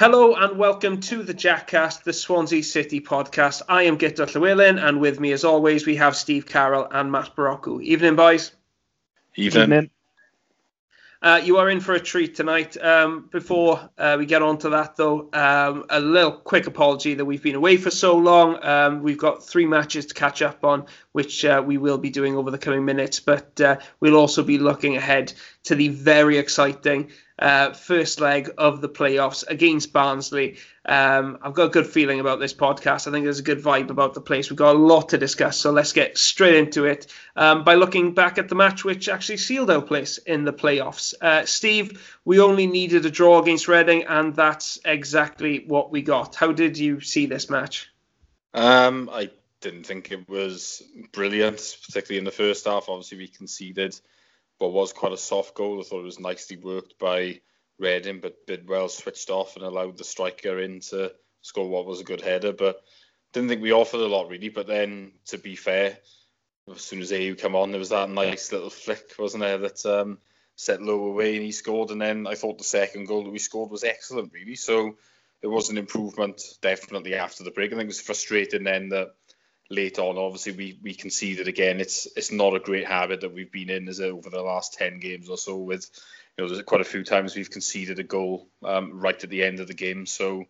Hello and welcome to the Jackcast, the Swansea City podcast. I am Guto Llewellyn, and with me, as always, we have Steve Carroll and Matt Barocco. Evening, boys. Evening. Evening. Uh, you are in for a treat tonight. Um, before uh, we get on to that, though, um, a little quick apology that we've been away for so long. Um, we've got three matches to catch up on, which uh, we will be doing over the coming minutes, but uh, we'll also be looking ahead to the very exciting uh, first leg of the playoffs against Barnsley. Um, I've got a good feeling about this podcast. I think there's a good vibe about the place. We've got a lot to discuss, so let's get straight into it um, by looking back at the match which actually sealed our place in the playoffs. Uh, Steve, we only needed a draw against Reading, and that's exactly what we got. How did you see this match? Um, I didn't think it was brilliant, particularly in the first half. Obviously, we conceded but was quite a soft goal. I thought it was nicely worked by Reading, but Bidwell switched off and allowed the striker in to score what was a good header. But didn't think we offered a lot really. But then, to be fair, as soon as Ayew come on, there was that nice little flick, wasn't there, that um, set Lowe away and he scored. And then I thought the second goal that we scored was excellent, really. So it was an improvement definitely after the break. I think it was frustrating then that late on. Obviously, we we conceded again. It's it's not a great habit that we've been in as over the last ten games or so. With you know, there's quite a few times we've conceded a goal um, right at the end of the game. So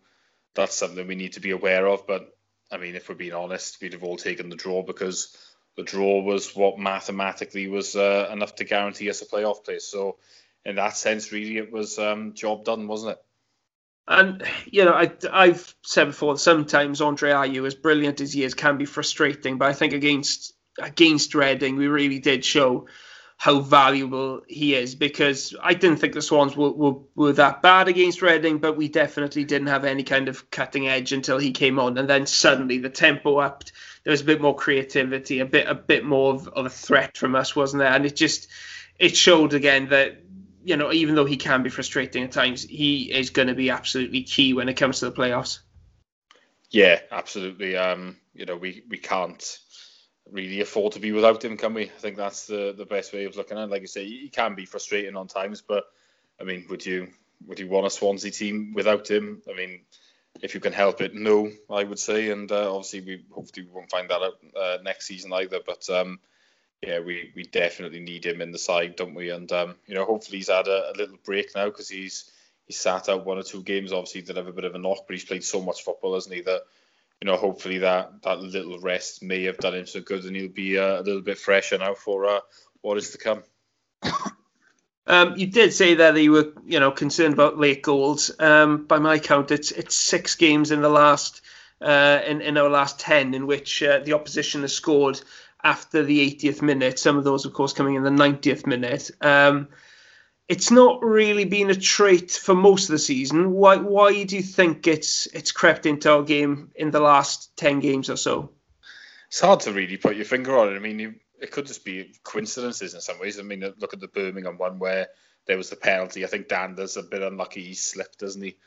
that's something we need to be aware of. But I mean, if we're being honest, we'd have all taken the draw because the draw was what mathematically was uh, enough to guarantee us a playoff place. So in that sense, really, it was um, job done, wasn't it? And you know, I, I've said before, sometimes Andre Ayew, as brilliant as he is, can be frustrating. But I think against against Reading, we really did show how valuable he is because I didn't think the Swans were, were, were that bad against Reading, but we definitely didn't have any kind of cutting edge until he came on, and then suddenly the tempo upped. There was a bit more creativity, a bit a bit more of, of a threat from us, wasn't there? And it just it showed again that you know, even though he can be frustrating at times, he is going to be absolutely key when it comes to the playoffs. Yeah, absolutely. Um, you know, we, we can't really afford to be without him, can we? I think that's the, the best way of looking at it. Like you say, he can be frustrating on times, but I mean, would you would you want a Swansea team without him? I mean, if you can help it, no, I would say. And uh, obviously, we hopefully we won't find that out uh, next season either. But um, yeah, we, we definitely need him in the side, don't we? And um, you know, hopefully he's had a, a little break now because he's he's sat out one or two games. Obviously, he did have a bit of a knock, but he's played so much football, hasn't he? That you know, hopefully that that little rest may have done him so good, and he'll be uh, a little bit fresher now for uh, what is to come. Um, you did say that you were, you know, concerned about late goals. Um, by my count, it's it's six games in the last uh, in in our last ten in which uh, the opposition has scored after the 80th minute. Some of those, of course, coming in the 90th minute. Um, it's not really been a trait for most of the season. Why? Why do you think it's it's crept into our game in the last 10 games or so? It's hard to really put your finger on it. I mean, it could just be coincidences in some ways. I mean, look at the Birmingham one where there was the penalty. I think Dander's a bit unlucky. He slipped, doesn't he?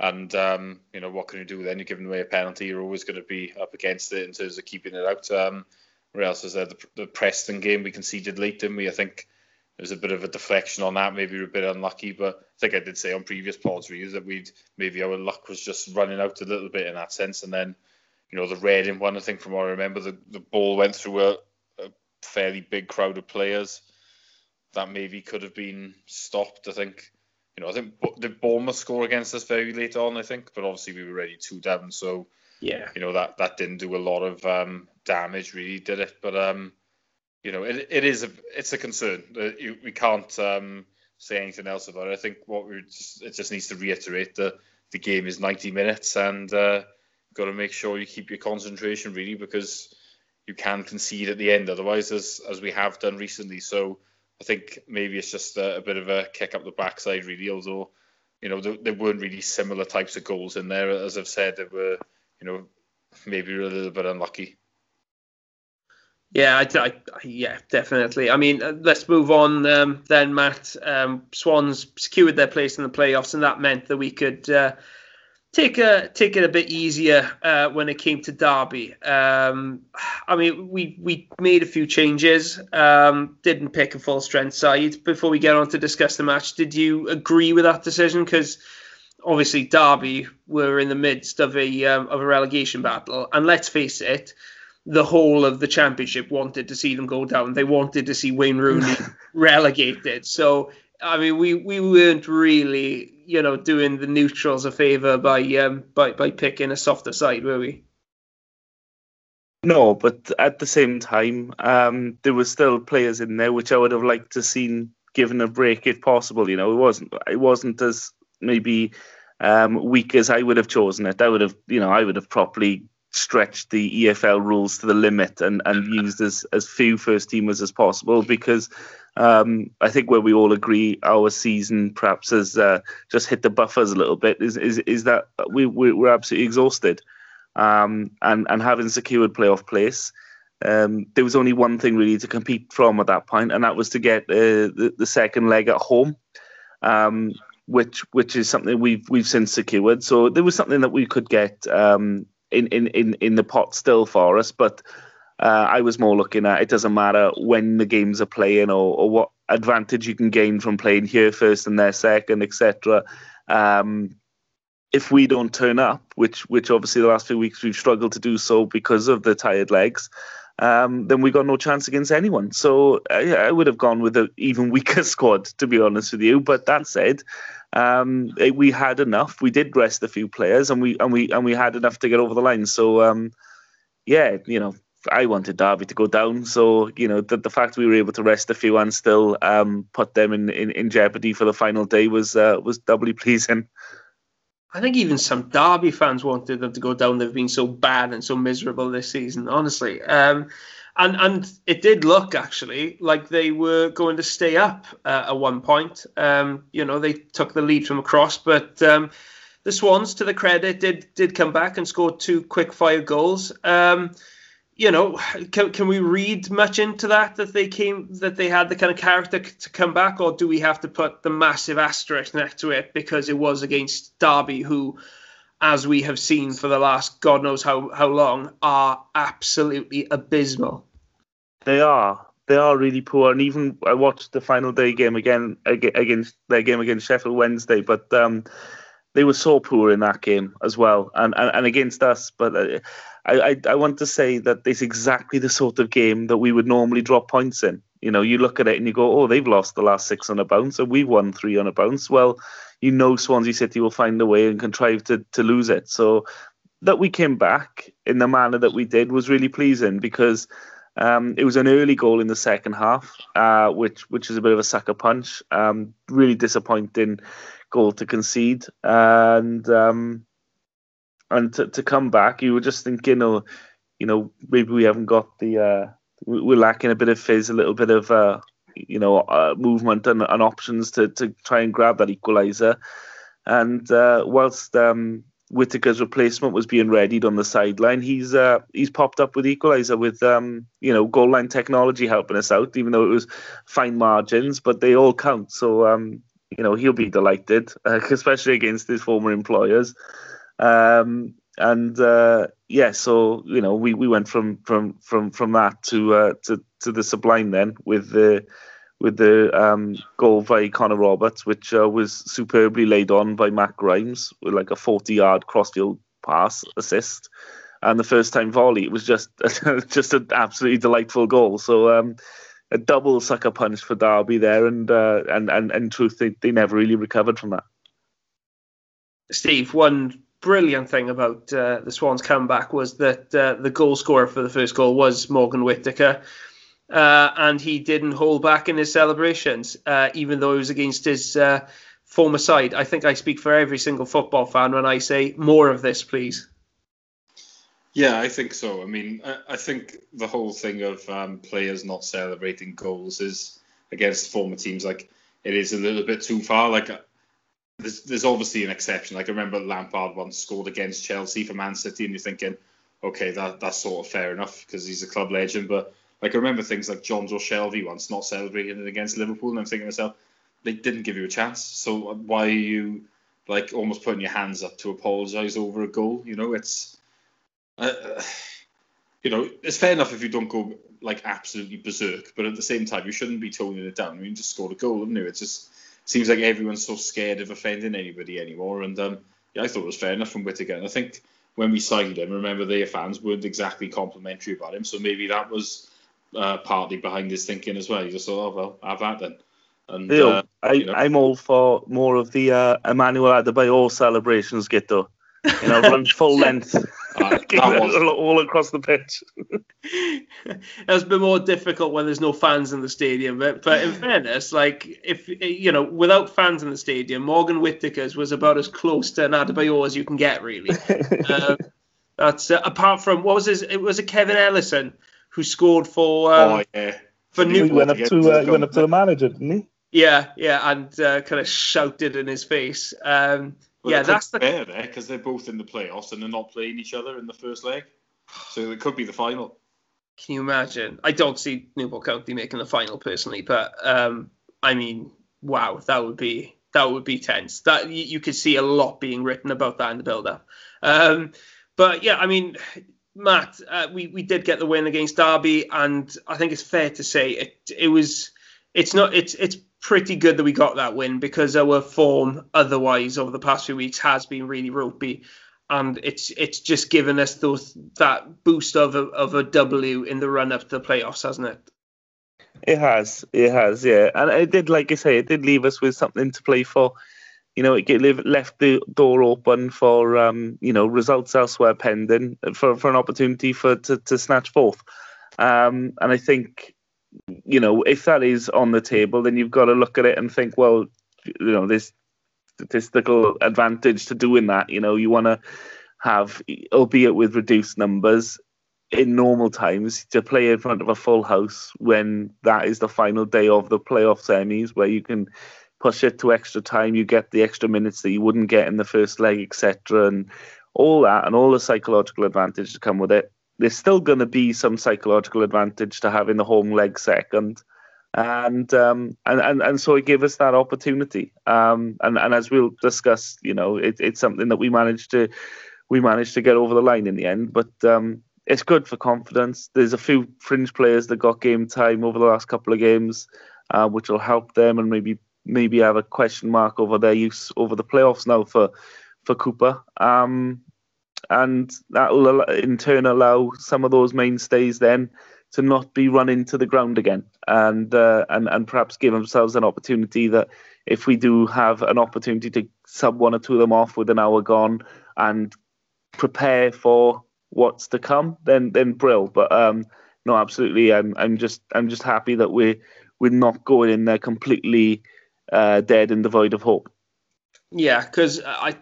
And um, you know what can you do then? You're giving away a penalty. You're always going to be up against it in terms of keeping it out. Um, where else was there? The, the Preston game we conceded late, didn't we? I think there was a bit of a deflection on that. Maybe we were a bit unlucky, but I think I did say on previous pods reviews that we'd maybe our luck was just running out a little bit in that sense. And then, you know, the Reading one, I think from what I remember, the, the ball went through a, a fairly big crowd of players. That maybe could have been stopped. I think, you know, I think the Bournemouth score against us very late on. I think, but obviously we were ready two down, so yeah, you know that that didn't do a lot of um, damage, really, did it? But um, you know, it, it is a it's a concern. We can't um, say anything else about it. I think what we just it just needs to reiterate that the game is 90 minutes and uh, got to make sure you keep your concentration really because you can concede at the end otherwise, as as we have done recently. So I think maybe it's just a, a bit of a kick up the backside, really. Although you know there, there weren't really similar types of goals in there, as I've said, there were you know, maybe a little bit unlucky. Yeah, I, I, yeah, definitely. I mean, uh, let's move on um, then, Matt. Um, Swans secured their place in the playoffs, and that meant that we could uh, take a take it a bit easier uh, when it came to Derby. Um, I mean, we we made a few changes. Um, didn't pick a full strength side. Before we get on to discuss the match, did you agree with that decision? Because obviously Derby were in the midst of a um, of a relegation battle, and let's face it, the whole of the championship wanted to see them go down. They wanted to see Wayne Rooney relegated. So I mean, we, we weren't really, you know, doing the neutrals a favour by um by by picking a softer side, were we? No, but at the same time, um, there were still players in there which I would have liked to seen given a break if possible. You know, it wasn't it wasn't as maybe um, weak as I would have chosen it. I would have, you know, I would have properly stretched the EFL rules to the limit and, and used as, as few first teamers as possible because um, I think where we all agree our season perhaps has uh, just hit the buffers a little bit is is, is that we, we we're absolutely exhausted um, and and having secured playoff place. Um, there was only one thing really to compete from at that point, and that was to get uh, the, the second leg at home. Um, which which is something we've we've since secured. So there was something that we could get um, in, in in in the pot still for us, but uh, I was more looking at it doesn't matter when the games are playing or, or what advantage you can gain from playing here first and there second, etc. Um, if we don't turn up, which which obviously the last few weeks we've struggled to do so because of the tired legs, um, then we got no chance against anyone. So I, I would have gone with an even weaker squad, to be honest with you. But that said, um, it, we had enough. We did rest a few players, and we and we and we had enough to get over the line. So um, yeah, you know, I wanted Derby to go down. So you know, the, the fact we were able to rest a few and still um, put them in, in, in jeopardy for the final day was uh, was doubly pleasing. I think even some Derby fans wanted them to go down. They've been so bad and so miserable this season, honestly. Um, and and it did look actually like they were going to stay up uh, at one point. Um, you know, they took the lead from across, but um, the Swans, to the credit, did did come back and score two quick fire goals. Um, you know, can, can we read much into that that they came that they had the kind of character to come back, or do we have to put the massive asterisk next to it because it was against Derby, who as we have seen for the last God knows how, how long, are absolutely abysmal. They are. They are really poor. And even I watched the final day game again against their game against Sheffield Wednesday, but um, they were so poor in that game as well, and and, and against us. But uh, I, I I want to say that it's exactly the sort of game that we would normally drop points in. You know, you look at it and you go, oh, they've lost the last six on a bounce, and we've won three on a bounce. Well, you know, Swansea City will find a way and contrive to to lose it. So that we came back in the manner that we did was really pleasing because um, it was an early goal in the second half, uh, which which is a bit of a sucker punch. Um, really disappointing goal to concede, and um, and to, to come back, you were just thinking, oh, you know, maybe we haven't got the uh, we're lacking a bit of fizz, a little bit of uh, you know uh, movement and, and options to to try and grab that equaliser. And uh, whilst um, Whittaker's replacement was being readied on the sideline, he's uh, he's popped up with equaliser with um, you know goal line technology helping us out, even though it was fine margins, but they all count. So um, you know he'll be delighted, uh, especially against his former employers. Um, and uh, yeah, so you know we, we went from from from from that to uh, to to the sublime then with the with the um, goal by Connor Roberts, which uh, was superbly laid on by Matt Grimes with like a 40 yard crossfield pass assist. And the first time volley, it was just just an absolutely delightful goal. So um, a double sucker punch for Derby there, and uh, and and in truth, they, they never really recovered from that. Steve, one brilliant thing about uh, the Swans' comeback was that uh, the goal scorer for the first goal was Morgan Whittaker uh, and he didn't hold back in his celebrations, uh, even though it was against his uh, former side. I think I speak for every single football fan when I say more of this, please. Yeah, I think so. I mean, I, think the whole thing of um, players not celebrating goals is against former teams. Like it is a little bit too far. Like there's, there's obviously an exception. Like I remember Lampard once scored against Chelsea for Man City, and you're thinking, okay, that that's sort of fair enough because he's a club legend. But like I remember things like Jonjo Shelvey once not celebrating it against Liverpool, and I'm thinking to myself, they didn't give you a chance. So why are you like almost putting your hands up to apologise over a goal? You know, it's uh, you know it's fair enough if you don't go like absolutely berserk, but at the same time you shouldn't be toning it down. I mean, just scored a goal, haven't you? It just seems like everyone's so scared of offending anybody anymore. And um, yeah, I thought it was fair enough from Whittaker. And I think when we signed him, remember their fans weren't exactly complimentary about him, so maybe that was uh, partly behind his thinking as well. He just thought, oh well, have that then. And uh, I, you know. I'm all for more of the uh, Emmanuel Adebayor celebrations, get though. You know, run full length. Uh, was... all across the pitch. it's been more difficult when there's no fans in the stadium. But, but in fairness, like if you know, without fans in the stadium, Morgan Whittaker's was about as close to an Adebayor as you can get, really. um, that's uh, apart from what was his? It was a Kevin Ellison who scored for. Um, oh yeah. For New. He went up to uh, he went up to the manager, didn't he? Yeah, yeah, and uh, kind of shouted in his face. Um, well, yeah, that's the fair there because they're both in the playoffs and they're not playing each other in the first leg, so it could be the final. Can you imagine? I don't see Newport County making the final personally, but um, I mean, wow, that would be that would be tense. That you, you could see a lot being written about that in the build-up. Um, but yeah, I mean, Matt, uh, we we did get the win against Derby, and I think it's fair to say it it was it's not it's it's pretty good that we got that win because our form otherwise over the past few weeks has been really ropey and it's it's just given us those that boost of a, of a W in the run up to the playoffs, hasn't it? It has, it has, yeah, and it did, like I say, it did leave us with something to play for. You know, it left the door open for um, you know results elsewhere pending for, for an opportunity for to, to snatch fourth. Um, and I think you know, if that is on the table, then you've got to look at it and think, well, you know, there's statistical advantage to doing that. You know, you want to have, albeit with reduced numbers, in normal times to play in front of a full house when that is the final day of the playoff semis, where you can push it to extra time, you get the extra minutes that you wouldn't get in the first leg, etc., and all that, and all the psychological advantage to come with it there's still going to be some psychological advantage to having the home leg second. And um, and, and and so it gave us that opportunity. Um, and and as we'll discuss, you know, it, it's something that we managed to we managed to get over the line in the end. But um, it's good for confidence. There's a few fringe players that got game time over the last couple of games, uh, which will help them and maybe maybe have a question mark over their use over the playoffs now for for Cooper. Um, and that will in turn allow some of those mainstays then to not be run into the ground again, and uh, and and perhaps give themselves an opportunity that if we do have an opportunity to sub one or two of them off with an hour gone and prepare for what's to come, then then brill. But um, no, absolutely, I'm I'm just I'm just happy that we're we're not going in there completely uh, dead and devoid of hope. Yeah, because I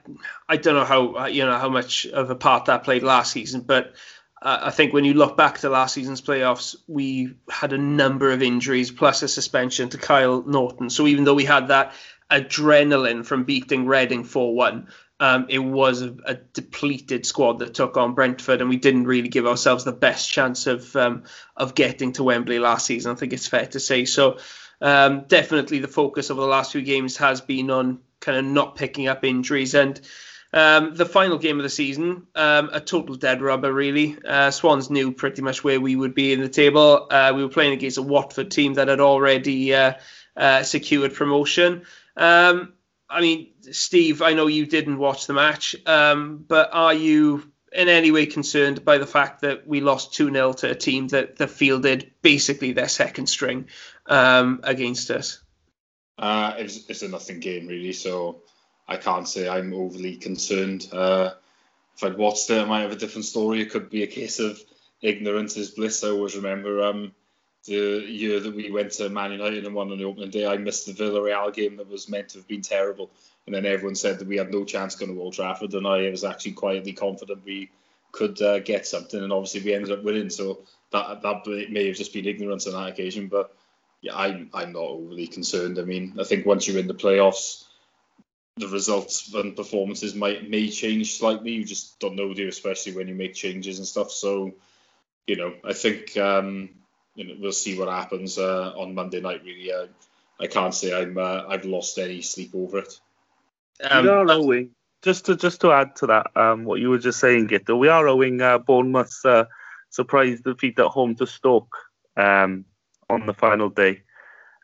I don't know how you know how much of a part that played last season, but uh, I think when you look back to last season's playoffs, we had a number of injuries plus a suspension to Kyle Naughton. So even though we had that adrenaline from beating Reading four one, um, it was a, a, depleted squad that took on Brentford, and we didn't really give ourselves the best chance of um, of getting to Wembley last season. I think it's fair to say. So um, definitely, the focus over the last few games has been on kind of not picking up injuries. And um, the final game of the season, um, a total dead rubber, really. Uh, Swans knew pretty much where we would be in the table. Uh, we were playing against a Watford team that had already uh, uh secured promotion. Um, I mean, Steve, I know you didn't watch the match, um, but are you in any way concerned by the fact that we lost 2 0 to a team that, that fielded basically their second string um, against us? Uh, it's, it's a nothing game really, so I can't say I'm overly concerned. Uh, if I'd watched it, I might have a different story. It could be a case of ignorance is bliss. I always remember um, the year that we went to Man United and won on the opening day. I missed the Villarreal game that was meant to have been terrible, and then everyone said that we had no chance going to Old Trafford, and I was actually quietly confident we could uh, get something, and obviously we ended up winning. So that that may have just been ignorance on that occasion, but yeah, I'm I'm not overly concerned. I mean, I think once you're in the playoffs, the results and performances might may change slightly. You just don't know, do you? Especially when you make changes and stuff. So, you know, I think um, you know we'll see what happens uh, on Monday night. Really, uh, I can't say I'm uh, I've lost any sleep over it. Um, we are owing just to just to add to that, um, what you were just saying, Guto, we are owing uh, Bournemouth's uh, surprise defeat at home to Stoke. Um, on the final day.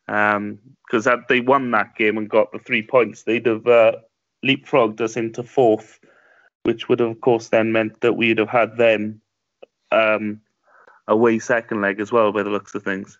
because um, had they won that game and got the three points, they'd have uh, leapfrogged us into fourth, which would have, of course, then meant that we'd have had them um, away second leg as well, by the looks of things.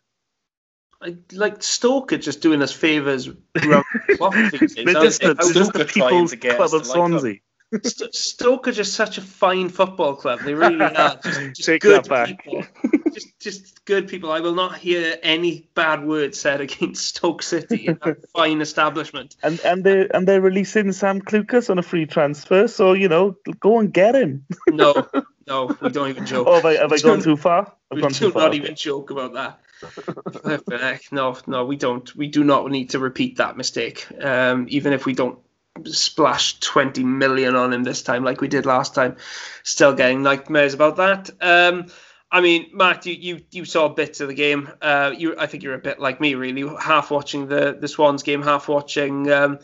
I, like Stoke are just doing us favours. They're just, the, just the people's club of Swansea. St- Stoke are just such a fine football club. They really are. Just, just good people. just, just good people. I will not hear any bad words said against Stoke City. a fine establishment. And and they and they're releasing Sam Clucas on a free transfer. So you know, go and get him. no, no, we don't even joke. Oh, have I, have I gone too far? I've we do not even joke about that. no, no, we don't. We do not need to repeat that mistake. Um, even if we don't splash 20 million on him this time like we did last time. Still getting nightmares about that. Um, I mean, Matt, you, you, you saw bits of the game. Uh, you, I think you're a bit like me, really, half watching the, the Swans game, half watching um,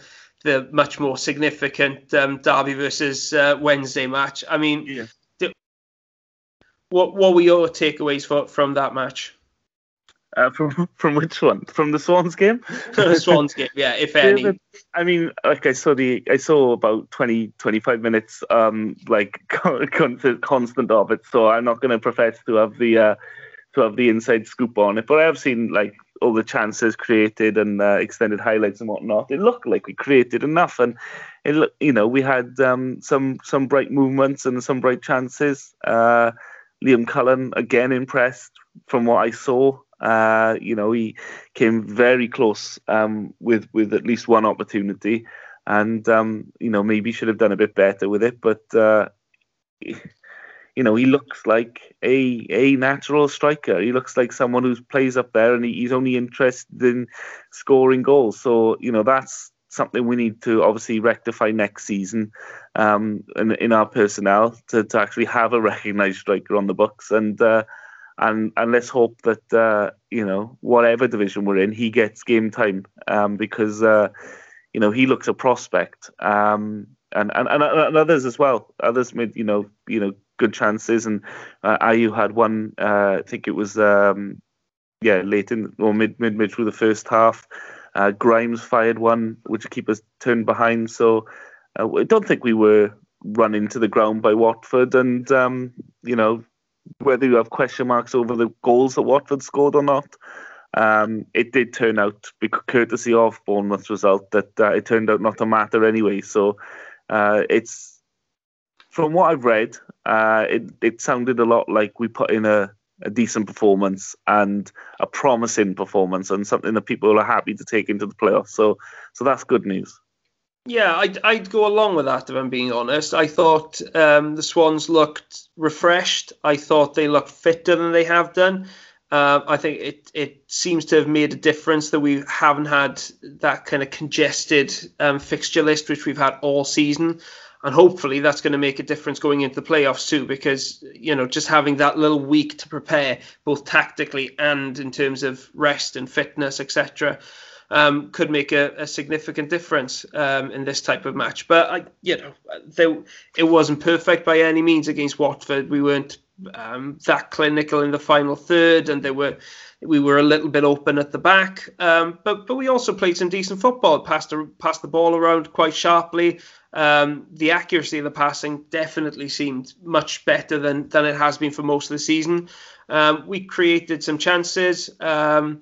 the much more significant um, Derby versus uh, Wednesday match. I mean, yeah. what what were your takeaways for, from that match? Uh, from from which one? From the Swans game? the Swans game, yeah, if any. I mean, like I saw the I saw about 20, 25 minutes, um, like constant, constant of it. So I'm not going to profess to have the uh, to have the inside scoop on it, but I have seen like all the chances created and uh, extended highlights and whatnot. It looked like we created enough, and it look, you know we had um, some some bright movements and some bright chances. Uh, Liam Cullen again impressed from what I saw. Uh, you know, he came very close um, with with at least one opportunity, and um, you know maybe should have done a bit better with it. But uh, you know, he looks like a a natural striker. He looks like someone who plays up there, and he, he's only interested in scoring goals. So you know that's something we need to obviously rectify next season um, in, in our personnel to, to actually have a recognised striker on the books and. Uh, and and let's hope that uh, you know whatever division we're in, he gets game time um, because uh, you know he looks a prospect, um, and, and and others as well. Others made you know you know good chances, and uh, Ayew had one. Uh, I think it was um, yeah late in or mid mid mid through the first half. Uh, Grimes fired one, which keep us turned behind. So uh, I don't think we were run into the ground by Watford, and um, you know whether you have question marks over the goals that Watford scored or not, um, it did turn out, because courtesy of Bournemouth's result, that uh, it turned out not to matter anyway. So uh, it's from what I've read, uh, it it sounded a lot like we put in a, a decent performance and a promising performance and something that people are happy to take into the playoffs. So so that's good news. Yeah, I'd, I'd go along with that if I'm being honest. I thought um, the Swans looked refreshed. I thought they looked fitter than they have done. Uh, I think it, it seems to have made a difference that we haven't had that kind of congested um, fixture list which we've had all season. And hopefully that's going to make a difference going into the playoffs too, because you know just having that little week to prepare, both tactically and in terms of rest and fitness, etc um, could make a, a significant difference um, in this type of match. But I, you know, they, it wasn't perfect by any means against Watford. We weren't um, that clinical in the final third, and they were we were a little bit open at the back. Um, but but we also played some decent football, passed the, passed the ball around quite sharply. Um, the accuracy of the passing definitely seemed much better than than it has been for most of the season. Um, we created some chances. Um,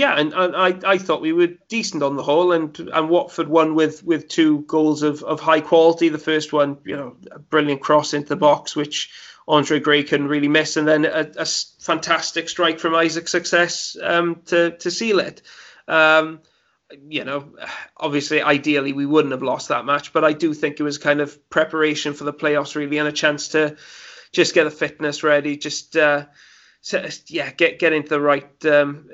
yeah, and, and, I, I thought we were decent on the whole, and and Watford won with with two goals of, of high quality. The first one, you know, a brilliant cross into the box, which Andre Gray couldn't really miss, and then a, a fantastic strike from Isaac Success um, to to seal it. Um, you know, obviously, ideally, we wouldn't have lost that match, but I do think it was kind of preparation for the playoffs, really, and a chance to just get the fitness ready, just. Uh, so, yeah, get get into the right um,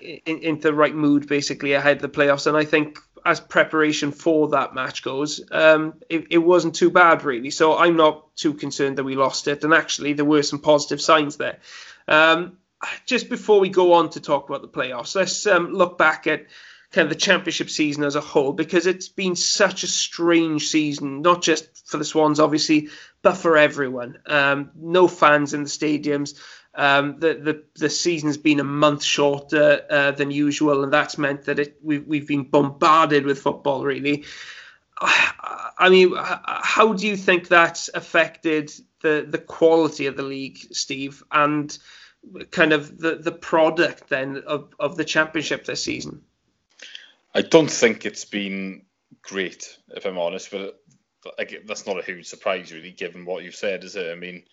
in, into the right mood basically ahead of the playoffs. And I think as preparation for that match goes, um, it, it wasn't too bad really. So I'm not too concerned that we lost it. And actually, there were some positive signs there. Um, just before we go on to talk about the playoffs, let's um, look back at kind of the championship season as a whole because it's been such a strange season, not just for the Swans, obviously, but for everyone. Um, no fans in the stadiums. Um, the, the the season's been a month shorter uh, than usual, and that's meant that it we've we've been bombarded with football. Really, I mean, how do you think that's affected the the quality of the league, Steve, and kind of the the product then of of the championship this season? I don't think it's been great, if I'm honest, but that's not a huge surprise, really, given what you've said, is it? I mean,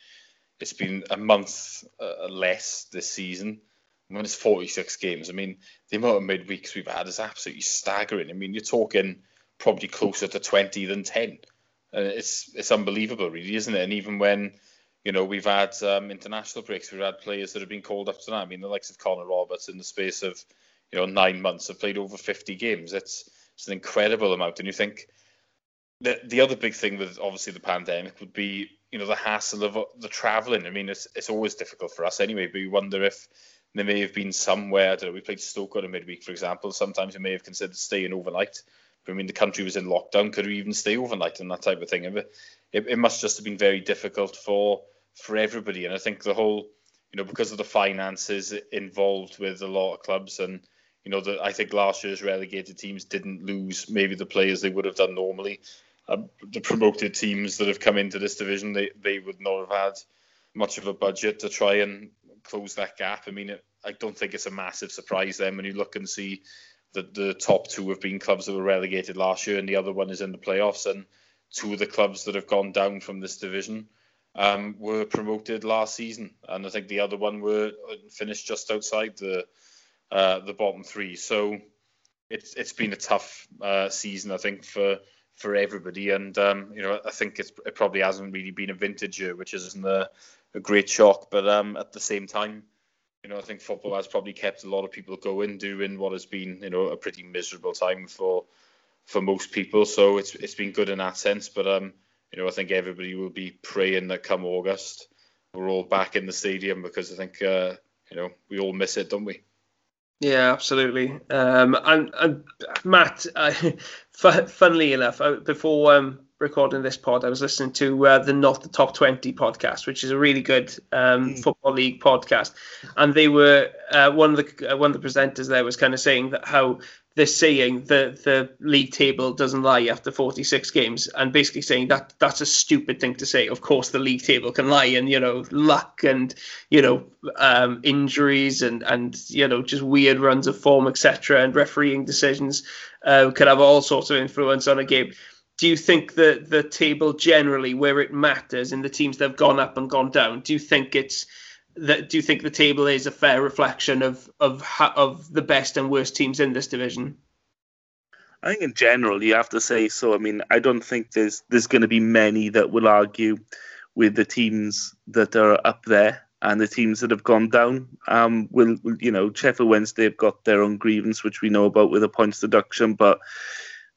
it's been a month uh, less this season. When it's 46 games, I mean, the amount of midweeks we've had is absolutely staggering. I mean, you're talking probably closer to 20 than 10. And it's it's unbelievable, really, isn't it? And even when you know we've had um, international breaks, we've had players that have been called up to tonight. I mean, the likes of Connor Roberts in the space of you know nine months have played over 50 games. It's it's an incredible amount. And you think the the other big thing with obviously the pandemic would be you know the hassle of uh, the travelling. I mean, it's it's always difficult for us anyway. But you wonder if there may have been somewhere. I don't know, we played Stoke on a midweek, for example. Sometimes we may have considered staying overnight. But I mean, the country was in lockdown. Could we even stay overnight and that type of thing? It, it, it must just have been very difficult for for everybody. And I think the whole, you know, because of the finances involved with a lot of clubs and you know, the, I think last year's relegated teams didn't lose maybe the players they would have done normally. Uh, the promoted teams that have come into this division, they, they would not have had much of a budget to try and close that gap. I mean, it, I don't think it's a massive surprise then when you look and see that the top two have been clubs that were relegated last year, and the other one is in the playoffs. And two of the clubs that have gone down from this division um, were promoted last season, and I think the other one were uh, finished just outside the uh, the bottom three. So it's it's been a tough uh, season, I think, for for everybody. And um, you know, I think it probably hasn't really been a vintage year, which isn't a, a great shock. But um, at the same time, you know, I think football has probably kept a lot of people going during what has been, you know, a pretty miserable time for for most people. So it's it's been good in that sense. But um, you know, I think everybody will be praying that come August we're all back in the stadium because I think uh, you know we all miss it, don't we? Yeah, absolutely. Um, and, and Matt, I, funnily enough, before um, recording this pod, I was listening to uh, the Not the Top 20 podcast, which is a really good um, mm. football league podcast. And they were uh, one of the uh, one of the presenters there was kind of saying that how they're saying the the league table doesn't lie after 46 games, and basically saying that that's a stupid thing to say. Of course, the league table can lie, and you know luck and you know um, injuries and and you know just weird runs of form, etc., and refereeing decisions uh, could have all sorts of influence on a game. Do you think that the table generally, where it matters in the teams that have gone up and gone down, do you think it's that do you think the table is a fair reflection of of of the best and worst teams in this division? I think in general you have to say so. I mean, I don't think there's there's going to be many that will argue with the teams that are up there and the teams that have gone down. Um, will you know Sheffield Wednesday have got their own grievance, which we know about with a points deduction, but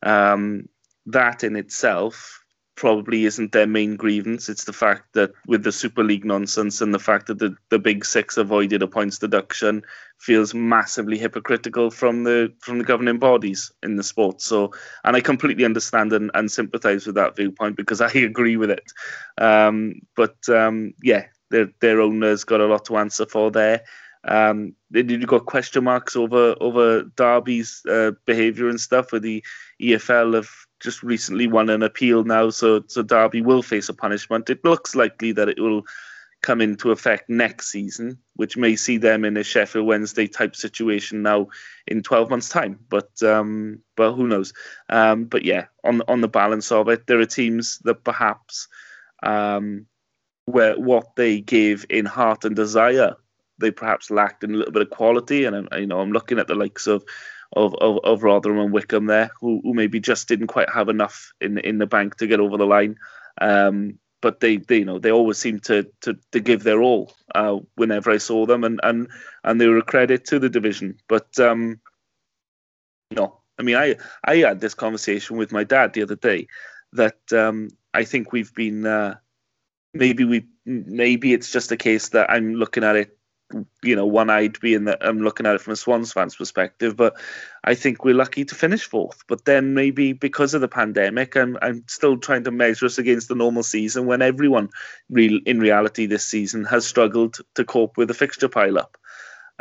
um, that in itself probably isn't their main grievance. It's the fact that with the Super League nonsense and the fact that the, the Big Six avoided a points deduction feels massively hypocritical from the from the governing bodies in the sport. So, and I completely understand and, and sympathise with that viewpoint because I agree with it. Um, but um, yeah, their their owners got a lot to answer for there. Um, did you got question marks over over Derby's uh, behaviour and stuff? With the EFL have just recently won an appeal now, so so Derby will face a punishment. It looks likely that it will come into effect next season, which may see them in a Sheffield Wednesday type situation now in 12 months' time. But um, but who knows? Um, but yeah, on on the balance of it, there are teams that perhaps um, where what they gave in heart and desire, they perhaps lacked in a little bit of quality. And you know, I'm looking at the likes of of, of, of Rotherham and Wycombe there, who, who maybe just didn't quite have enough in in the bank to get over the line. Um, but they, they, you know, they always seem to to, to give their all uh, whenever I saw them, and, and and they were a credit to the division. But um, know, I mean, I I had this conversation with my dad the other day that um, I think we've been uh, maybe we maybe it's just a case that I'm looking at it you know, one-eyed being that I'm looking at it from a Swans fan's perspective, but I think we're lucky to finish fourth. But then maybe because of the pandemic, I'm I'm still trying to measure us against the normal season when everyone, real in reality, this season has struggled to cope with the fixture pile-up.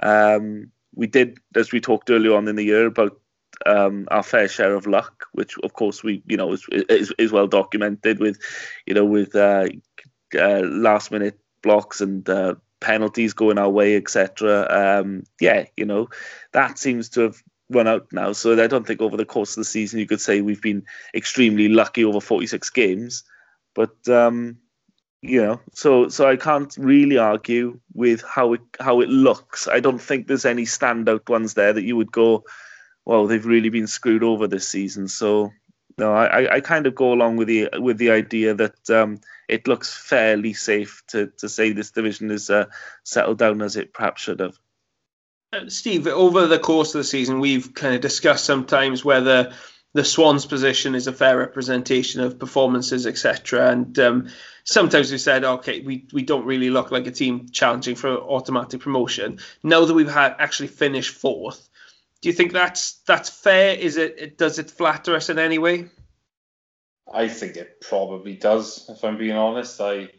Um, we did, as we talked earlier on in the year, about um, our fair share of luck, which of course we, you know, is, is, is well documented with, you know, with uh, uh, last minute blocks and uh, penalties going our way, etc. Um, yeah, you know, that seems to have run out now. So I don't think over the course of the season you could say we've been extremely lucky over 46 games. But um, you know, so so I can't really argue with how it how it looks. I don't think there's any standout ones there that you would go, well, they've really been screwed over this season. So no, I, I kind of go along with the with the idea that um, it looks fairly safe to, to say this division is uh, settled down as it perhaps should have. Uh, Steve, over the course of the season, we've kind of discussed sometimes whether the Swans position is a fair representation of performances, etc. And um, sometimes we've said, okay, we, we don't really look like a team challenging for automatic promotion. Now that we've had actually finished fourth, do you think that's that's fair? Is it does it flatter us in any way? I think it probably does. If I'm being honest, I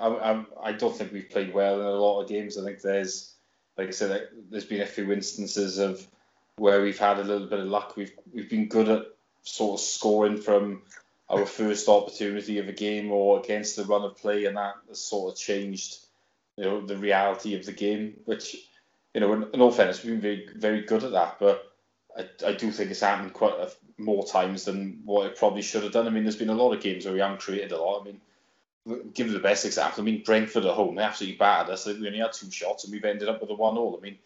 I, I don't think we've played well in a lot of games. I think there's, like I said, there's been a few instances of where we've had a little bit of luck. We've we've been good at sort of scoring from our first opportunity of a game or against the run of play, and that has sort of changed, you know, the reality of the game. Which, you know, in, in all fairness, we've been very very good at that, but I, I do think it's happened quite a, more times than what it probably should have done. I mean, there's been a lot of games where we haven't created a lot. I mean, give the best example. I mean, Brentford at home, they absolutely battered us. We only had two shots and we've ended up with a one all. I mean,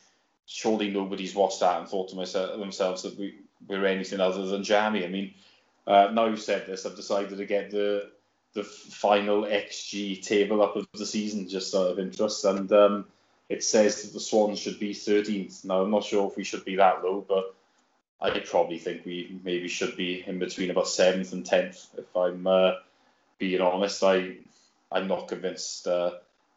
surely nobody's watched that and thought to myself, themselves that we, we're anything other than jammy. I mean, uh, now you've said this, I've decided to get the the final XG table up of the season just out of interest, and um, it says that the Swans should be 13th. Now I'm not sure if we should be that low, but I probably think we maybe should be in between about seventh and tenth. If I'm uh, being honest, I I'm not convinced uh,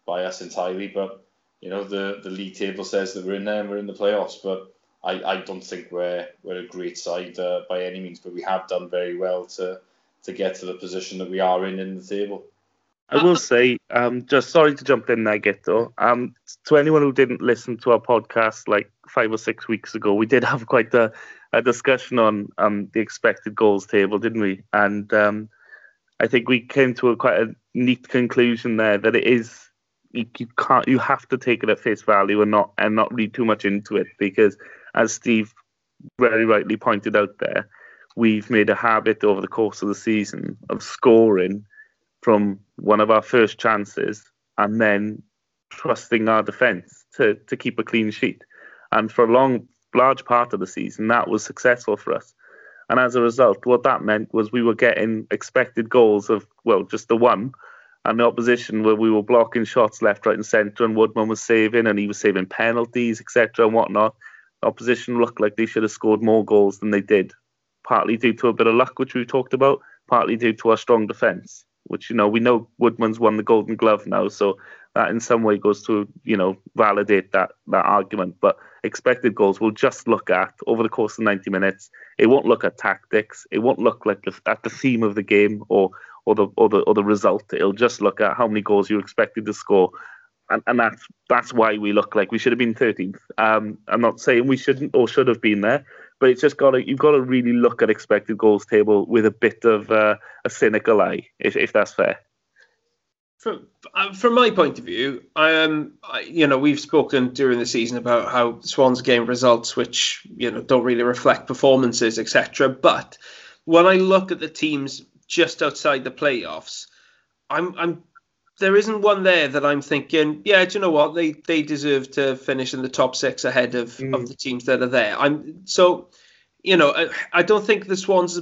by us entirely, but you know the the league table says that we're in there and we're in the playoffs, but I, I don't think we're we're a great side uh, by any means, but we have done very well to to get to the position that we are in in the table. I will say, um, just sorry to jump in there, Guto. Um, to anyone who didn't listen to our podcast like five or six weeks ago, we did have quite a, a discussion on um, the expected goals table, didn't we? And um, I think we came to a quite a neat conclusion there that it is you, you can't you have to take it at face value and not and not read too much into it because as Steve very rightly pointed out there, we've made a habit over the course of the season of scoring from one of our first chances and then trusting our defence to, to keep a clean sheet. And for a long, large part of the season, that was successful for us. And as a result, what that meant was we were getting expected goals of, well, just the one. And the opposition, where we were blocking shots left, right, and centre, and Woodman was saving, and he was saving penalties, etc., and whatnot. Opposition looked like they should have scored more goals than they did, partly due to a bit of luck, which we talked about, partly due to our strong defence which you know we know Woodman's won the Golden Glove now, so that in some way goes to you know validate that that argument. But expected goals will just look at over the course of 90 minutes. It won't look at tactics. It won't look like the, at the theme of the game or or the or the or the result. It'll just look at how many goals you expected to score. And, and that's that's why we look like we should have been 13th. Um, I'm not saying we shouldn't or should have been there, but it's just got to you've got to really look at expected goals table with a bit of uh, a cynical eye, if, if that's fair. From uh, from my point of view, um, you know, we've spoken during the season about how Swans game results, which you know don't really reflect performances, etc. But when I look at the teams just outside the playoffs, I'm I'm there isn't one there that I'm thinking, yeah, do you know what? They they deserve to finish in the top six ahead of, mm. of the teams that are there. I'm so, you know, I, I don't think the Swans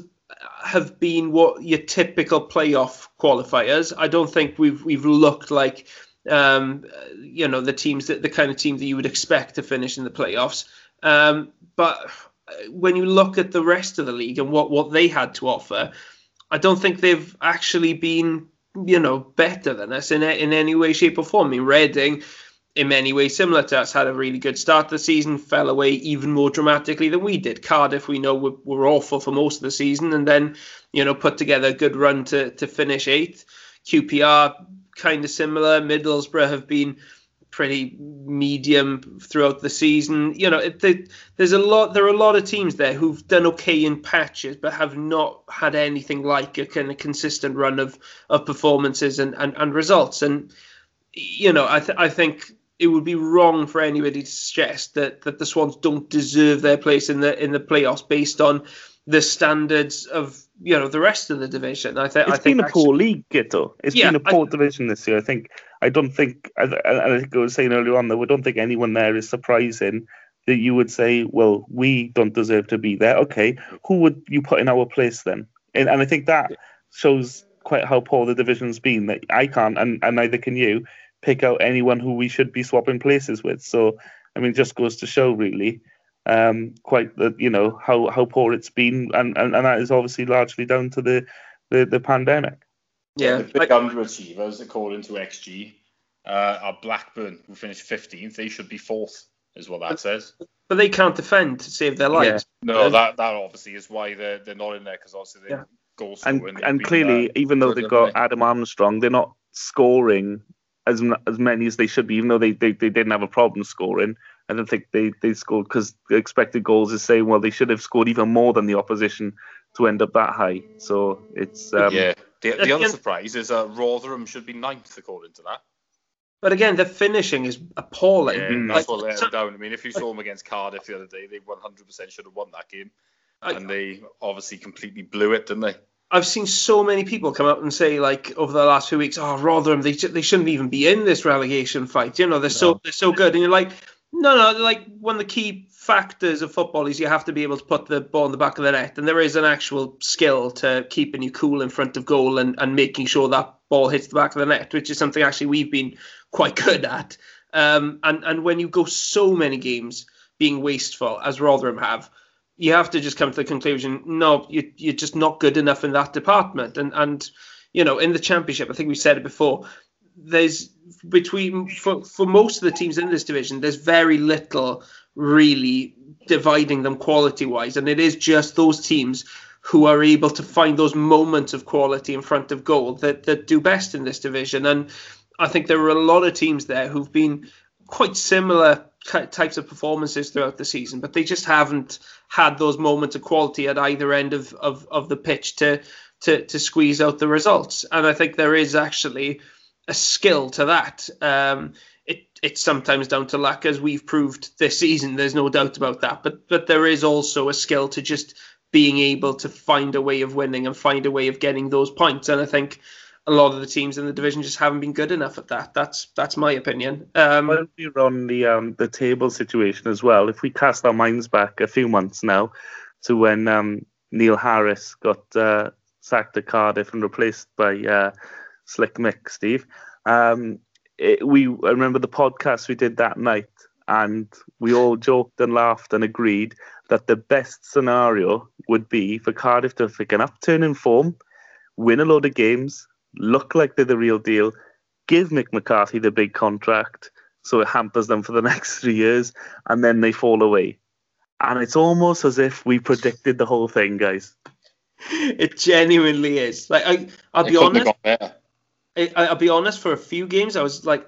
have been what your typical playoff qualifiers. I don't think we've we've looked like um, you know the teams that the kind of team that you would expect to finish in the playoffs. Um, but when you look at the rest of the league and what what they had to offer, I don't think they've actually been you know, better than us in in any way, shape, or form. I mean, Reading, in many ways similar to us, had a really good start to the season, fell away even more dramatically than we did. Cardiff, we know, were, were awful for most of the season, and then you know put together a good run to to finish eighth. QPR kind of similar. Middlesbrough have been pretty medium throughout the season. You know, it, there's a lot. There are a lot of teams there who've done okay in patches, but have not had anything like a kind of consistent run of of performances and and, and results. And you know, I th- I think it would be wrong for anybody to suggest that that the Swans don't deserve their place in the in the playoffs based on the standards of you know the rest of the division. I, th- it's I think it's been a poor league, Guto. It's Yeah, been a poor I- division this year. I think. I don't think. I, I, think I was saying earlier on that we don't think anyone there is surprising that you would say, well, we don't deserve to be there. Okay, who would you put in our place then? And, and I think that shows quite how poor the division's been. That I can't, and, and neither can you, pick out anyone who we should be swapping places with. So, I mean, just goes to show really um, quite that you know how, how poor it's been, and, and, and that is obviously largely down to the the, the pandemic. Yeah, The big underachievers, according to XG, uh, are Blackburn, who finished 15th. They should be fourth, is what that says. but they can't defend to save their lives. Yeah. No, that that obviously is why they're they're not in there because obviously they Yeah. goal and scoring. they've and clearly, even though they've haven't got Adam Armstrong, they're not scoring as as many as they should be. Even though they, they, they didn't have a problem scoring, I don't think they, they scored because the expected goals is saying well they should have scored even more than the opposition to end up that high. So it's um, yeah. The, the other surprise is uh, Rotherham should be ninth according to that. But again, the finishing is appalling. Yeah, Mm. that's Like, what let them down. I mean, if you saw them against Cardiff the other day, they 100% should have won that game, I- and they obviously completely blew it, didn't they? I've seen so many people come up and say, like, over the last few weeks, oh, Rotherham, they, they shouldn't even be in this relegation fight. You know, they're so they're so good, and you're like, no, no, like one of the key factors of football is you have to be able to put the ball in the back of the net, and there is an actual skill to keeping you cool in front of goal and, and making sure that ball hits the back of the net, which is something actually we've been quite good at. Um, and and when you go so many games being wasteful as Rotherham have, you have to just come to the conclusion no you, you're just not good enough in that department and and you know in the championship i think we said it before there's between for, for most of the teams in this division there's very little really dividing them quality wise and it is just those teams who are able to find those moments of quality in front of goal that that do best in this division and i think there are a lot of teams there who've been quite similar types of performances throughout the season but they just haven't had those moments of quality at either end of, of, of the pitch to, to to squeeze out the results. And I think there is actually a skill to that. Um, it it's sometimes down to luck, as we've proved this season. There's no doubt about that. But but there is also a skill to just being able to find a way of winning and find a way of getting those points. And I think a lot of the teams in the division just haven't been good enough at that. That's that's my opinion. Um, While we're on the um, the table situation as well, if we cast our minds back a few months now to when um, Neil Harris got uh, sacked at Cardiff and replaced by uh, Slick Mick, Steve, um, it, we I remember the podcast we did that night, and we all joked and laughed and agreed that the best scenario would be for Cardiff to pick an upturn in form, win a load of games, look like they're the real deal, give Mick McCarthy the big contract so it hampers them for the next three years, and then they fall away. And it's almost as if we predicted the whole thing, guys. it genuinely is. Like I, I'll be couldn't honest. I, I'll be honest. For a few games, I was like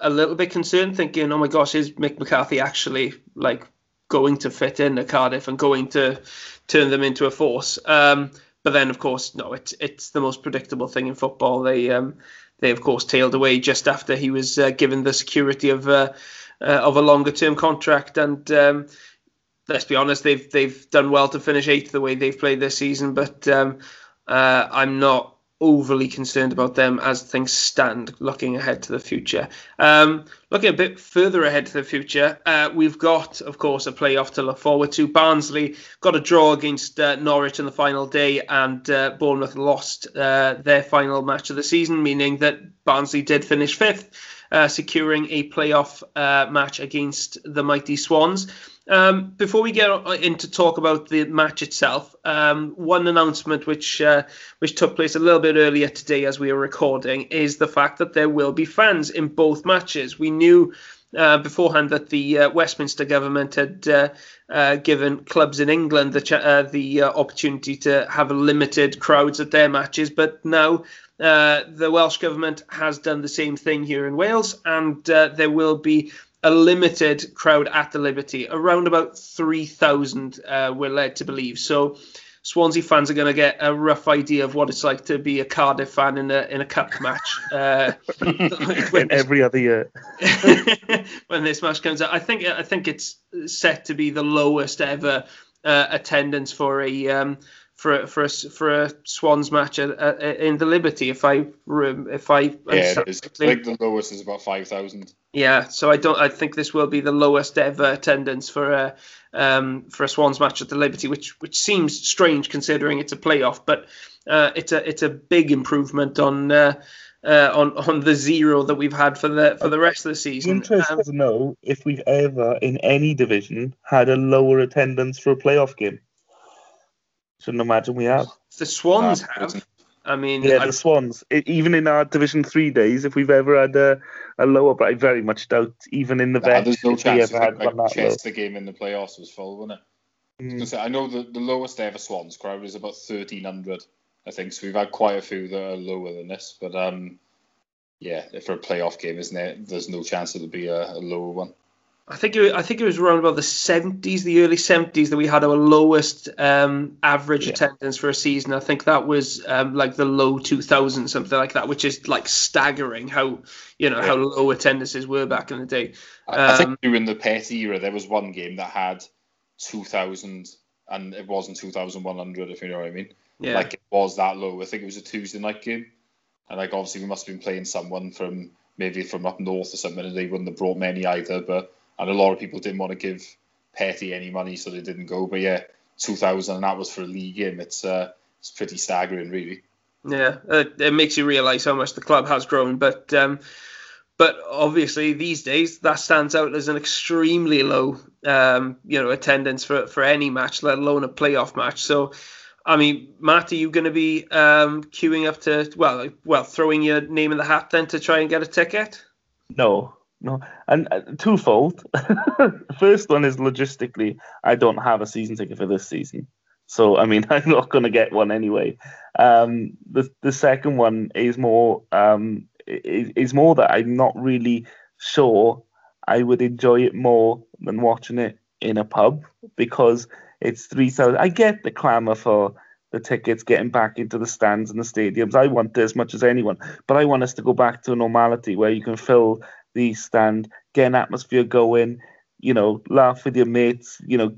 a little bit concerned, thinking, "Oh my gosh, is Mick McCarthy actually like going to fit in at Cardiff and going to turn them into a force?" Um, but then, of course, no. It's it's the most predictable thing in football. They um, they of course tailed away just after he was uh, given the security of uh, uh, of a longer term contract, and um, let's be honest, they've they've done well to finish eighth the way they've played this season. But um, uh, I'm not overly concerned about them as things stand looking ahead to the future. Um, looking a bit further ahead to the future, uh, we've got, of course, a playoff to look forward to. Barnsley got a draw against uh, Norwich on the final day, and uh, Bournemouth lost uh, their final match of the season, meaning that Barnsley did finish fifth. Uh, securing a playoff uh, match against the mighty Swans. Um, before we get into talk about the match itself, um, one announcement which uh, which took place a little bit earlier today as we were recording is the fact that there will be fans in both matches. We knew uh, beforehand that the uh, Westminster government had uh, uh, given clubs in England the uh, the opportunity to have limited crowds at their matches, but now the Welsh government has done the same thing here in Wales, and there will be a limited crowd at the Liberty, around about 3,000, uh, we're led to believe. So Swansea fans are going to get a rough idea of what it's like to be a Cardiff fan in a in a cup match. Uh, every other year. when this match comes out, I think I think it's set to be the lowest ever uh, attendance for a um, for for a, for a Swans match at, at, in the Liberty. If I if I yeah, it's, I think the lowest is about five thousand. Yeah, so I don't. I think this will be the lowest ever attendance for a um, for a Swans match at the Liberty, which which seems strange considering it's a playoff, but uh, it's a it's a big improvement on uh, uh, on on the zero that we've had for the for the rest of the season. Interested um, to know if we've ever in any division had a lower attendance for a playoff game. Shouldn't imagine we have. The Swans have. I mean, yeah, I, the Swans. It, even in our Division Three days, if we've ever had a, a lower, but I very much doubt even in the nah, vet. There's no chance. Ever had like, one Chester game in the playoffs was full, wasn't it? Mm. I, say, I know the, the lowest ever Swans crowd is about thirteen hundred. I think so. We've had quite a few that are lower than this, but um, yeah, for a playoff game, isn't it? There's no chance it'll be a, a lower one. I think it, I think it was around about the 70s, the early 70s, that we had our lowest um, average yeah. attendance for a season. I think that was um, like the low 2000s, something like that, which is like staggering how you know yeah. how low attendances were back in the day. Um, I think um, during the Petty era, there was one game that had 2000, and it wasn't 2100, if you know what I mean. Yeah. Like it was that low. I think it was a Tuesday night game, and like obviously we must have been playing someone from maybe from up north or something, and they wouldn't have brought many either, but and a lot of people didn't want to give Petty any money, so they didn't go. But yeah, 2000, and that was for a league game. It's uh, it's pretty staggering, really. Yeah, it, it makes you realise how much the club has grown, but um, but obviously these days that stands out as an extremely low, um, you know, attendance for for any match, let alone a playoff match. So. I mean, Matt, are you going to be um, queuing up to well, well, throwing your name in the hat then to try and get a ticket? No, no, and uh, twofold. First one is logistically, I don't have a season ticket for this season, so I mean, I'm not going to get one anyway. Um, the the second one is more um, is, is more that I'm not really sure I would enjoy it more than watching it in a pub because it's three thousand. I get the clamour for the tickets, getting back into the stands and the stadiums. I want it as much as anyone, but I want us to go back to normality where you can fill the stand, get an atmosphere going, you know, laugh with your mates, you know,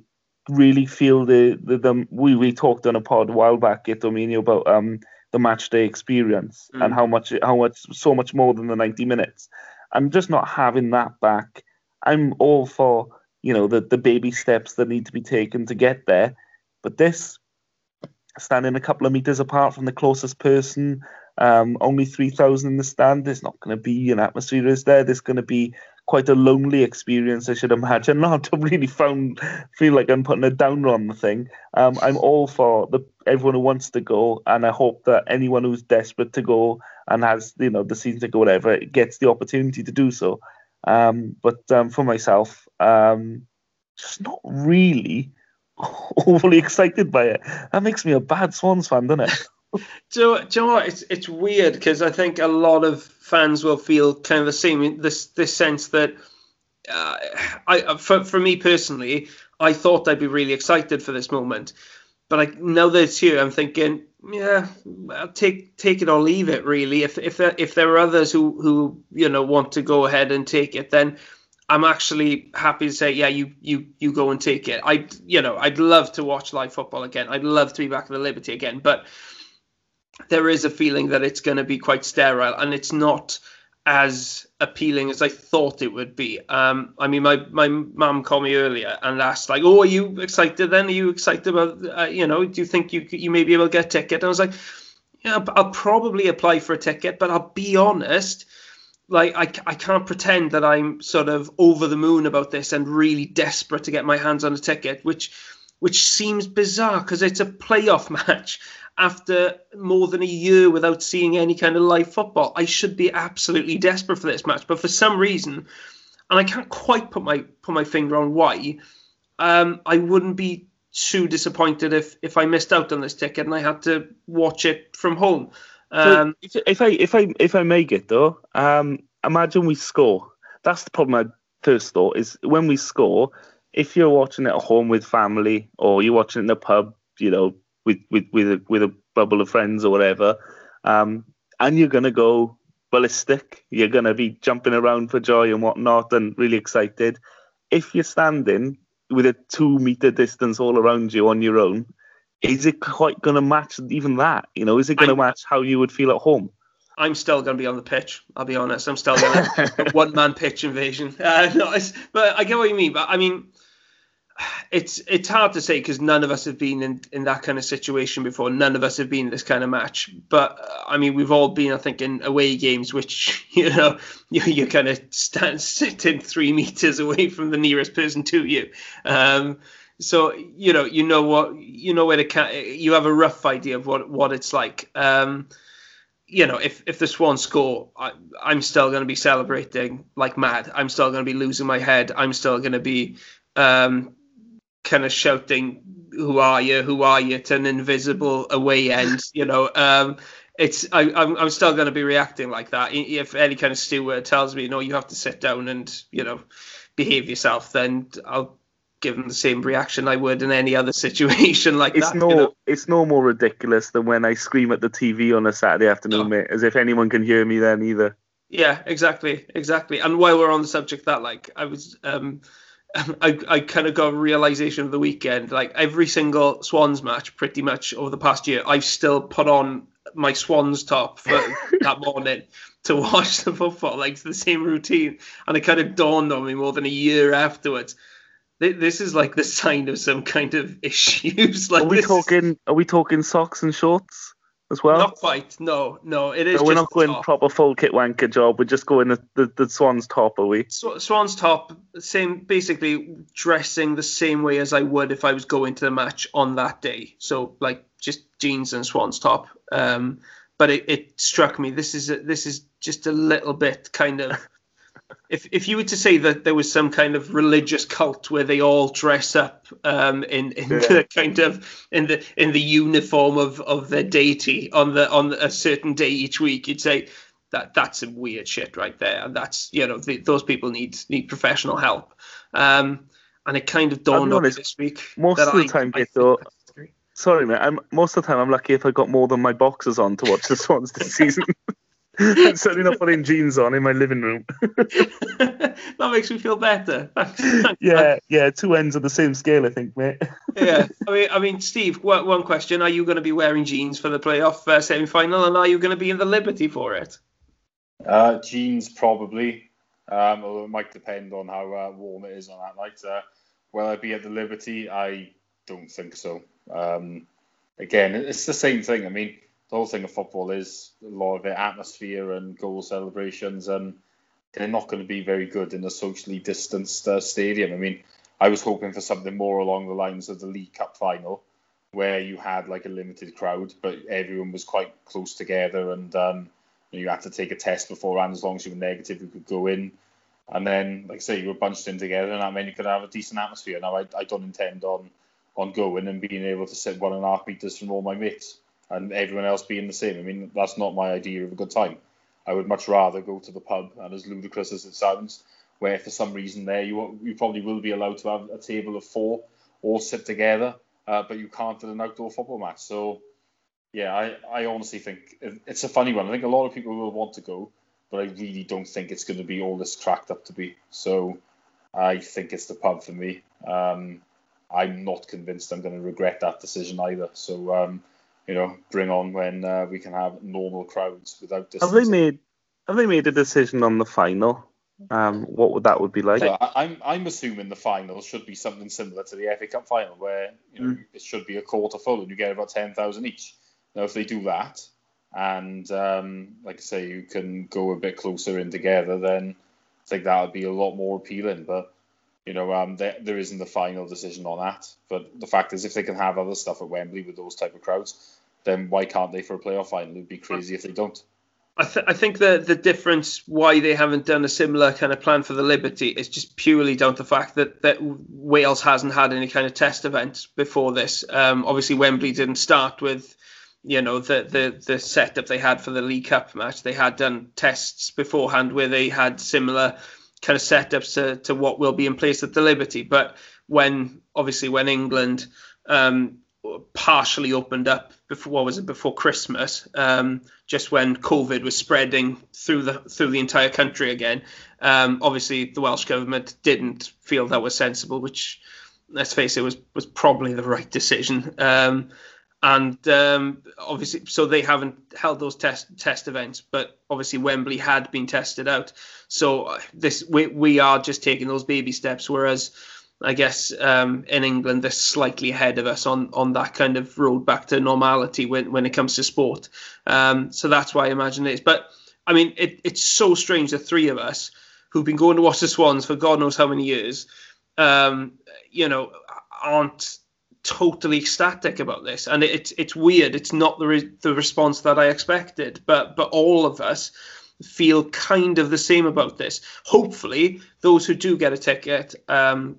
really feel the the, the we we talked on a pod a while back, at Dominio, about um the match day experience mm. and how much how much so much more than the ninety minutes. I'm just not having that back. I'm all for you know the the baby steps that need to be taken to get there, but this standing a couple of meters apart from the closest person, um, only 3,000 in the stand. There's not going to be an atmosphere, is there? There's going to be quite a lonely experience, I should imagine. Not to really found, feel like I'm putting a downer on the thing. Um, I'm all for the everyone who wants to go, and I hope that anyone who's desperate to go and has, you know, the season to go, whatever, gets the opportunity to do so. Um, but um, for myself, um, just not really overly excited by it. That makes me a bad Swans fan, doesn't it? do, do you know what? It's it's weird because I think a lot of fans will feel kind of the same. This this sense that uh, I for for me personally, I thought I'd be really excited for this moment, but I now that it's here, I'm thinking, yeah, I'll take take it or leave it. Really, if if there, if there are others who who you know want to go ahead and take it, then I'm actually happy to say, yeah, you you you go and take it. I you know I'd love to watch live football again. I'd love to be back at the Liberty again, but there is a feeling that it's going to be quite sterile and it's not as appealing as I thought it would be. Um, I mean, my my mum called me earlier and asked like, "Oh, are you excited? Then are you excited about? Uh, you know, do you think you you may be able to get a ticket?" And I was like, "Yeah, I'll probably apply for a ticket, but I'll be honest." Like I, I can't pretend that I'm sort of over the moon about this and really desperate to get my hands on a ticket, which which seems bizarre because it's a playoff match after more than a year without seeing any kind of live football. I should be absolutely desperate for this match, but for some reason, and I can't quite put my put my finger on why. Um, I wouldn't be too disappointed if if I missed out on this ticket and I had to watch it from home. Um, so if, if, I if I if I make it though, um, imagine we score. That's the problem. I first thought is when we score. If you're watching it at home with family or you're watching it in the pub, you know, with with with a, with a bubble of friends or whatever, um, and you're gonna go ballistic. You're gonna be jumping around for joy and whatnot, and really excited. If you're standing with a two meter distance all around you on your own, is it quite going to match even that? You know, is it going to match how you would feel at home? I'm still going to be on the pitch. I'll be honest. I'm still going to one man pitch invasion. Uh, no, but I get what you mean. But I mean, it's it's hard to say because none of us have been in, in that kind of situation before. None of us have been in this kind of match. But uh, I mean, we've all been, I think, in away games, which you know you, you kind of stand sitting three meters away from the nearest person to you. Um, so you know you know what you know where the you have a rough idea of what what it's like. Um, you know, if if the Swans score, I, I'm still going to be celebrating like mad. I'm still going to be losing my head. I'm still going to be um, kind of shouting, "Who are you? Who are you?" to an invisible away end. You know, um, it's I, I'm I'm still going to be reacting like that. If any kind of steward tells me, "No, you have to sit down and you know behave yourself," then I'll give them the same reaction I would in any other situation like it's that. No, you know? it's no more ridiculous than when I scream at the TV on a Saturday afternoon, no. mate. As if anyone can hear me then either. Yeah, exactly, exactly. And while we're on the subject, that like I was um I, I kind of got a realization of the weekend. Like every single Swans match, pretty much over the past year, I've still put on my Swans top for that morning to watch the football. Like it's the same routine, and it kind of dawned on me more than a year afterwards. This is like the sign of some kind of issues. Like are we talking? Are we talking socks and shorts? As well? Not quite. No, no. It is. No, we're not going proper full kit wanker job. We're just going the, the, the Swans top, are we? Sw- Swans top, same. Basically, dressing the same way as I would if I was going to the match on that day. So like just jeans and Swans top. Um, but it, it struck me. This is a, this is just a little bit kind of if if you were to say that there was some kind of religious cult where they all dress up um, in in yeah. the kind of in the in the uniform of, of their deity on the on a certain day each week, you'd say that that's some weird shit right there, and that's you know the, those people need need professional help. Um, and it kind of dawned on me this week. Most of the I, time, I though. Sorry, man. I'm most of the time I'm lucky if I got more than my boxes on to watch the Swans this season. I'm certainly not putting jeans on in my living room. that makes me feel better. yeah, yeah, two ends of the same scale, I think, mate. yeah, I mean, I mean, Steve. One question: Are you going to be wearing jeans for the playoff uh, semi-final, and are you going to be in the Liberty for it? Uh, jeans, probably. Um, although it might depend on how uh, warm it is on that night. Uh, will I be at the Liberty? I don't think so. Um, again, it's the same thing. I mean the whole thing of football is a lot of it atmosphere and goal celebrations, and they're not going to be very good in a socially distanced uh, stadium. I mean, I was hoping for something more along the lines of the League Cup final, where you had like a limited crowd, but everyone was quite close together, and um, you had to take a test beforehand. As long as you were negative, you could go in. And then, like I say, you were bunched in together, and that meant you could have a decent atmosphere. Now, I, I don't intend on on going and being able to sit one and a half meters from all my mates and everyone else being the same. I mean, that's not my idea of a good time. I would much rather go to the pub, and as ludicrous as it sounds, where for some reason there you you probably will be allowed to have a table of four all sit together, uh, but you can't at an outdoor football match. So, yeah, I, I honestly think it's a funny one. I think a lot of people will want to go, but I really don't think it's going to be all this cracked up to be. So, I think it's the pub for me. Um, I'm not convinced I'm going to regret that decision either. So, um, you know, bring on when uh, we can have normal crowds without distancing. Have they made Have they made a decision on the final? Um, what would that would be like? So I, am I'm assuming the final should be something similar to the FA Cup final, where you know mm. it should be a quarter full and you get about ten thousand each. Now, if they do that, and um, like I say, you can go a bit closer in together, then I think that would be a lot more appealing. But you know, um, there, there isn't the final decision on that. But the fact is, if they can have other stuff at Wembley with those type of crowds, then why can't they for a playoff final? It'd be crazy if they don't. I, th- I think the the difference why they haven't done a similar kind of plan for the Liberty is just purely down to the fact that that Wales hasn't had any kind of test events before this. Um, obviously, Wembley didn't start with you know the the the setup they had for the League Cup match. They had done tests beforehand where they had similar kind of setups to, to what will be in place at the Liberty. But when obviously when England um, partially opened up before what was it before Christmas, um, just when COVID was spreading through the through the entire country again. Um, obviously, the Welsh government didn't feel that was sensible, which let's face it was was probably the right decision. Um, and um, obviously, so they haven't held those test test events, but obviously Wembley had been tested out. So uh, this we we are just taking those baby steps, whereas I guess um, in England they're slightly ahead of us on on that kind of road back to normality when when it comes to sport. Um, so that's why I imagine it is. But I mean, it, it's so strange the three of us who've been going to watch the Swans for God knows how many years, um, you know, aren't totally ecstatic about this, and it's it's weird. It's not the re- the response that I expected, but but all of us feel kind of the same about this. Hopefully, those who do get a ticket, um,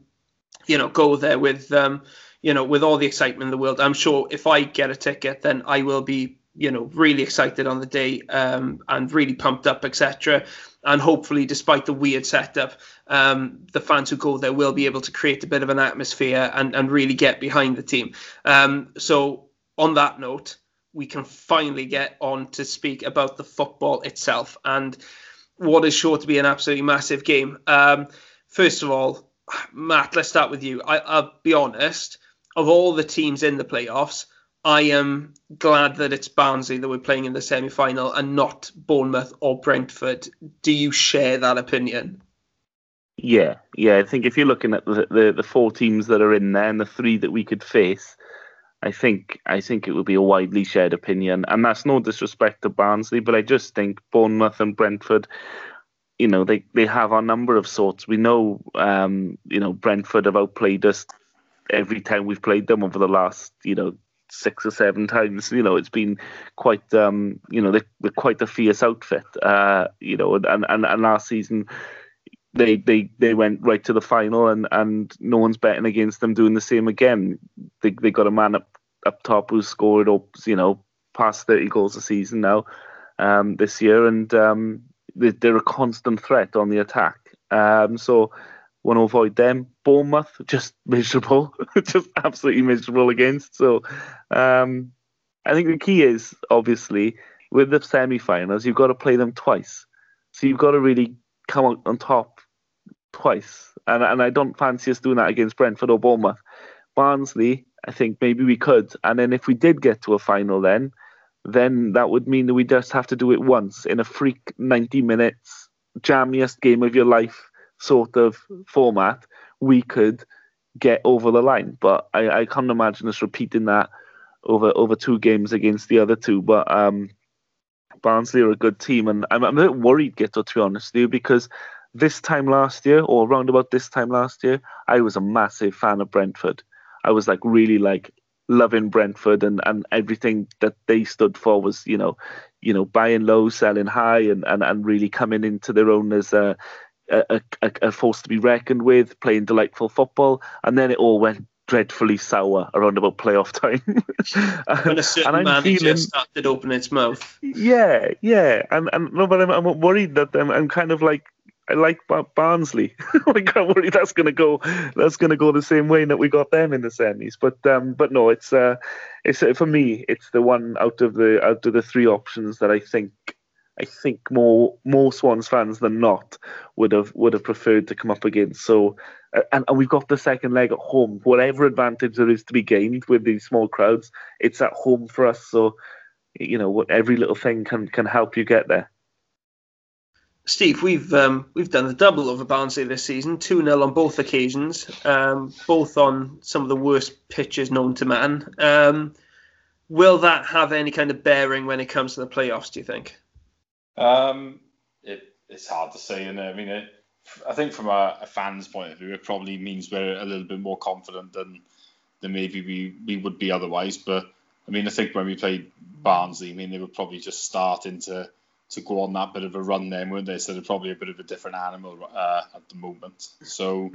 you know, go there with um, you know, with all the excitement in the world. I'm sure if I get a ticket, then I will be you know really excited on the day um, and really pumped up etc and hopefully despite the weird setup um, the fans who go there will be able to create a bit of an atmosphere and, and really get behind the team. Um, so on that note we can finally get on to speak about the football itself. And what is sure to be an absolutely massive game. Um, first of all matt let's start with you. I, i'll be honest of all the teams in the playoffs I am glad that it's Barnsley that we're playing in the semi final and not Bournemouth or Brentford. Do you share that opinion? Yeah, yeah. I think if you're looking at the, the, the four teams that are in there and the three that we could face, I think I think it would be a widely shared opinion, and that's no disrespect to Barnsley, but I just think Bournemouth and Brentford, you know, they, they have a number of sorts. We know, um, you know, Brentford have outplayed us every time we've played them over the last, you know, six or seven times. You know, it's been quite, um, you know, they're, they're quite a fierce outfit. Uh, you know, and, and, and last season they they they went right to the final, and and no one's betting against them doing the same again. They they got a man up up top who scored up, you know, past thirty goals a season now, um, this year, and um, they, they're a constant threat on the attack. Um, so want to avoid them. Bournemouth, just miserable, just absolutely miserable against. So um, I think the key is obviously with the semi-finals, you've got to play them twice. So you've got to really come out on top twice. And and I don't fancy us doing that against Brentford or Bournemouth. Barnsley, I think maybe we could. And then if we did get to a final, then then that would mean that we just have to do it once in a freak 90 minutes jammiest game of your life sort of format, we could get over the line. But I, I can't imagine us repeating that over over two games against the other two. But um, Barnsley are a good team, and I'm, I'm a bit worried, Guto, to be honest with you, because this time last year, or around about this time last year, I was a massive fan of Brentford. I was like really like loving Brentford and, and everything that they stood for was, you know, you know, buying low, selling high and, and, and really coming into their own as a a, a, a force to be reckoned with, playing delightful football, and then it all went dreadfully sour around about playoff time. when a certain and I'm manager feeling, started opening its mouth. Yeah, yeah, and and no, but I'm, I'm worried that I'm, I'm kind of like I like Barnsley. like I'm worried that's gonna go that's gonna go the same way that we got them in the semis. But um, but no, it's uh, it's for me, it's the one out of the out of the three options that I think I think more more Swans fans than not would have would have preferred to come up against. So, uh, and, and we've got the second leg at home. Whatever advantage there is to be gained with these small crowds, it's at home for us. So, you know, what every little thing can can help you get there. Steve, we've um, we've done the double over Barnsley this season, two 0 on both occasions, um, both on some of the worst pitches known to man. Um, will that have any kind of bearing when it comes to the playoffs? Do you think? Um, it, it's hard to say, and I mean, it, I think from a, a, fan's point of view, it probably means we're a little bit more confident than than maybe we, we would be otherwise. But I mean, I think when we played Barnsley, I mean, they were probably just starting to to go on that bit of a run then, weren't they? So they're probably a bit of a different animal uh, at the moment. So,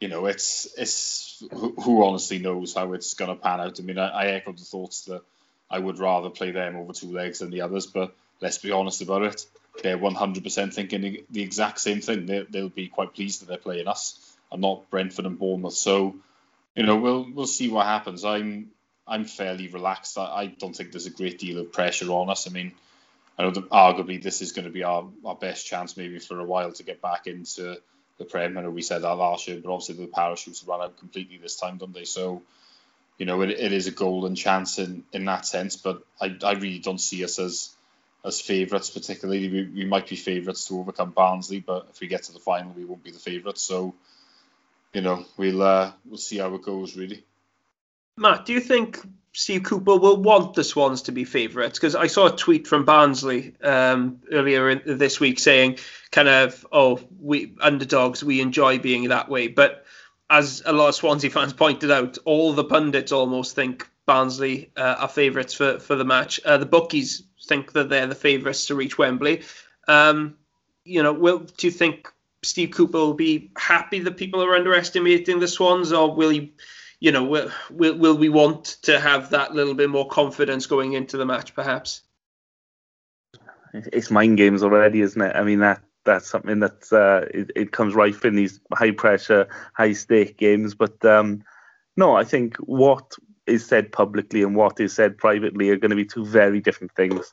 you know, it's it's who, honestly knows how it's going to pan out. I mean, I, I echoed the thoughts that I would rather play them over two legs than the others, but let's be honest about it. They're 100% thinking the exact same thing. They, they'll be quite pleased that they're playing us and not Brentford and Bournemouth. So, you know, we'll we'll see what happens. I'm I'm fairly relaxed. I, I don't think there's a great deal of pressure on us. I mean, I know that arguably this is going to be our, our best chance maybe for a while to get back into the Prem. I know we said that last year, but obviously the parachutes run out completely this time, don't they? So, you know, it, it is a golden chance in, in that sense, but I, I really don't see us as as favourites particularly. We, we might be favourites to overcome Barnsley, but if we get to the final, we won't be the favourites. So, you know, we'll uh, we'll see how it goes really. Matt, do you think Steve Cooper will want the Swans to be favourites? Because I saw a tweet from Barnsley um, earlier in, this week saying, kind of, oh, we underdogs, we enjoy being that way. But as a lot of Swansea fans pointed out, all the pundits almost think Barnsley uh, are favourites for, for the match. Uh, the bookies think that they're the favourites to reach Wembley. Um, you know, will do you think Steve Cooper will be happy that people are underestimating the Swans, or will he? you know, will, will, will we want to have that little bit more confidence going into the match, perhaps? It's mind games already, isn't it? I mean, that that's something that uh, it, it comes rife in these high pressure, high stake games. But um, no, I think what is said publicly and what is said privately are going to be two very different things.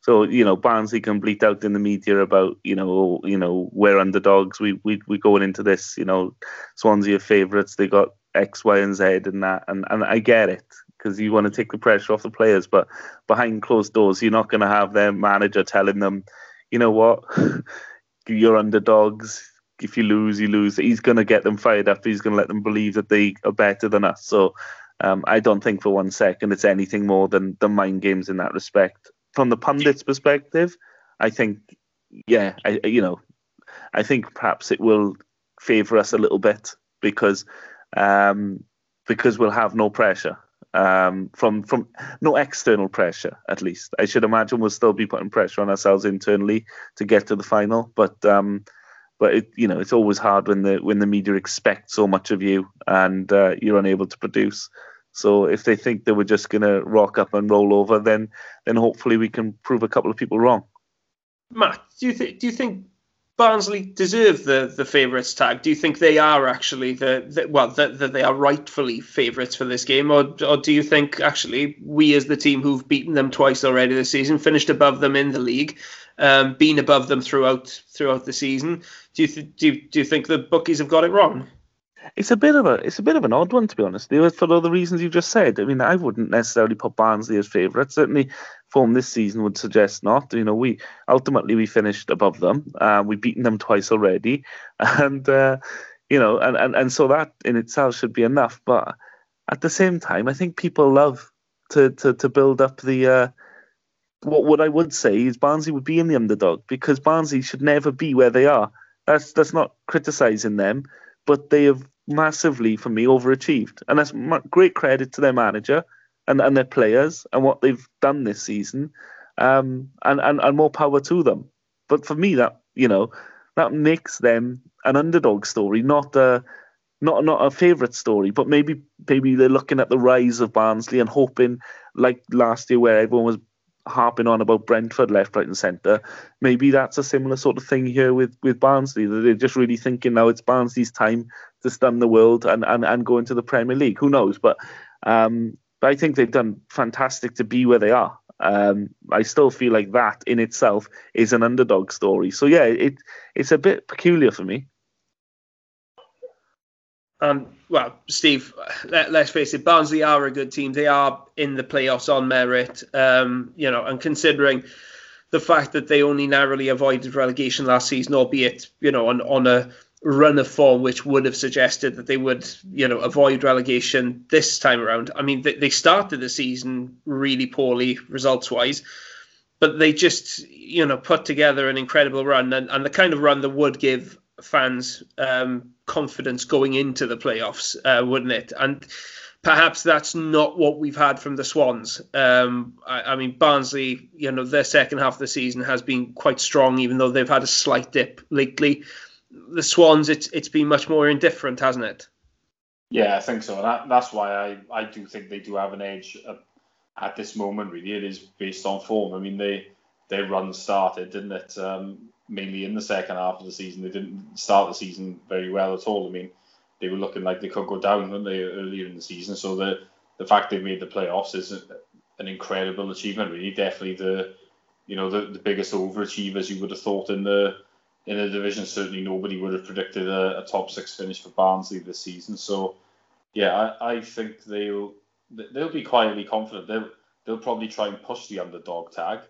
So you know, Barnsley can bleat out in the media about you know, you know, we're underdogs. We we we going into this, you know, Swansea are favourites. They got X, Y, and Z and that. And, and I get it because you want to take the pressure off the players. But behind closed doors, you're not going to have their manager telling them, you know what, you're underdogs. If you lose, you lose. He's going to get them fired up. He's going to let them believe that they are better than us. So um, I don't think for one second it's anything more than the mind games in that respect. From the pundits' perspective, I think, yeah, I you know, I think perhaps it will favour us a little bit because um, because we'll have no pressure um, from from no external pressure at least. I should imagine we'll still be putting pressure on ourselves internally to get to the final, but um, but it, you know it's always hard when the when the media expect so much of you and uh, you're unable to produce. So if they think that we're just going to rock up and roll over, then then hopefully we can prove a couple of people wrong. Matt, do you think do you think Barnsley deserve the the favourites tag? Do you think they are actually the, the well that the, they are rightfully favourites for this game, or or do you think actually we as the team who've beaten them twice already this season, finished above them in the league, um, been above them throughout throughout the season? Do you th- do you, do you think the bookies have got it wrong? It's a bit of a it's a bit of an odd one to be honest. For all the reasons you just said. I mean, I wouldn't necessarily put Barnsley as favourites. Certainly, form this season would suggest not. You know, we ultimately we finished above them. Uh, we've beaten them twice already, and uh, you know, and, and and so that in itself should be enough. But at the same time, I think people love to to to build up the. Uh, what what I would say is Barnsley would be in the underdog because Barnsley should never be where they are. That's that's not criticising them, but they have massively, for me, overachieved. And that's great credit to their manager and, and their players and what they've done this season. Um, and, and, and more power to them. But for me, that, you know, that makes them an underdog story, not a, not not a favourite story, but maybe maybe they're looking at the rise of Barnsley and hoping, like last year where everyone was harping on about Brentford left, right, and centre. Maybe that's a similar sort of thing here with with Barnsley. That they're just really thinking now it's Barnsley's time to stun the world and and, and go into the Premier League. Who knows? But um, but I think they've done fantastic to be where they are. Um, I still feel like that in itself is an underdog story. So yeah, it it's a bit peculiar for me. Um, well, Steve, let, us face it, Barnsley are a good team. They are in the playoffs on merit, um, you know, and considering the fact that they only narrowly avoided relegation last season, albeit, you know, on, on a run of form which would have suggested that they would, you know, avoid relegation this time around. I mean, they, they started the season really poorly results wise, but they just, you know, put together an incredible run and, and the kind of run that would give fans um, confidence going into the playoffs, uh, wouldn't it? And perhaps that's not what we've had from the Swans. Um, I, I, mean, Barnsley, you know, their second half of the season has been quite strong, even though they've had a slight dip lately. The Swans, it's it's been much more indifferent, hasn't it? Yeah, I think so. That, that's why I, I do think they do have an edge at, this moment. Really, it is based on form. I mean, they their run started, didn't it? Um, mainly in the second half of the season. They didn't start the season very well at all. I mean, they were looking like they could go down, weren't they, earlier in the season? So the the fact they've made the playoffs is an incredible achievement. Really, definitely the you know the, the biggest overachievers you would have thought in the in the division. Certainly, nobody would have predicted a, a top six finish for Barnsley this season. So, yeah, I, I think they'll they'll be quietly confident. They'll they'll probably try and push the underdog tag,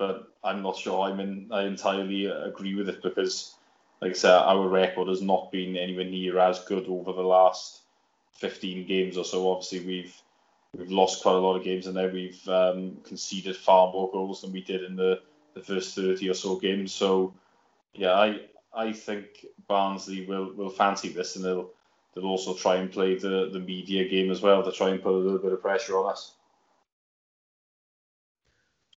but I'm not sure I'm in. I entirely agree with it because like I said, our record has not been anywhere near as good over the last 15 games or so. Obviously, we've we've lost quite a lot of games, and then we've um, conceded far more goals than we did in the, the first 30 or so games. So, yeah, I I think Barnsley will, will fancy this, and they'll they'll also try and play the, the media game as well to try and put a little bit of pressure on us.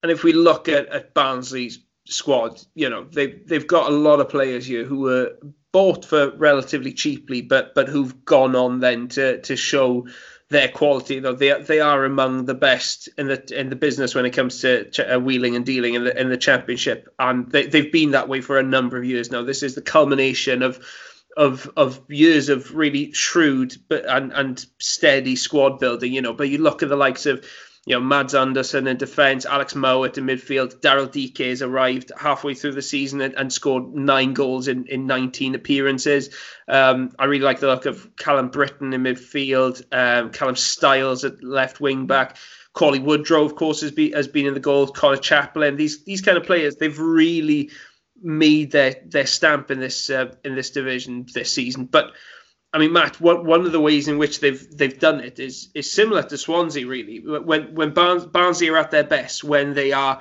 And if we look at, at Barnsley's squad. You know, they've they've got a lot of players here who were bought for relatively cheaply, but but who've gone on then to to show their quality. You know, they they are among the best in the in the business when it comes to ch- uh, wheeling and dealing in the in the championship, and they they've been that way for a number of years now. This is the culmination of. Of, of years of really shrewd but and, and steady squad building, you know. But you look at the likes of you know, Mads Andersen in defence, Alex Mowatt in midfield. Daryl Dike has arrived halfway through the season and, and, scored nine goals in, in 19 appearances. Um, I really like the look of Callum Brittain in midfield, um, Callum Styles at left wing back. Cauley Woodrow, of course, has, be, has been in the goal. Conor Chaplin, these these kind of players, they've really made their their stamp in this uh, in this division this season. But I mean, Matt, one, of the ways in which they've they've done it is is similar to Swansea, really. When when Barnes, Barnsley are at their best, when they are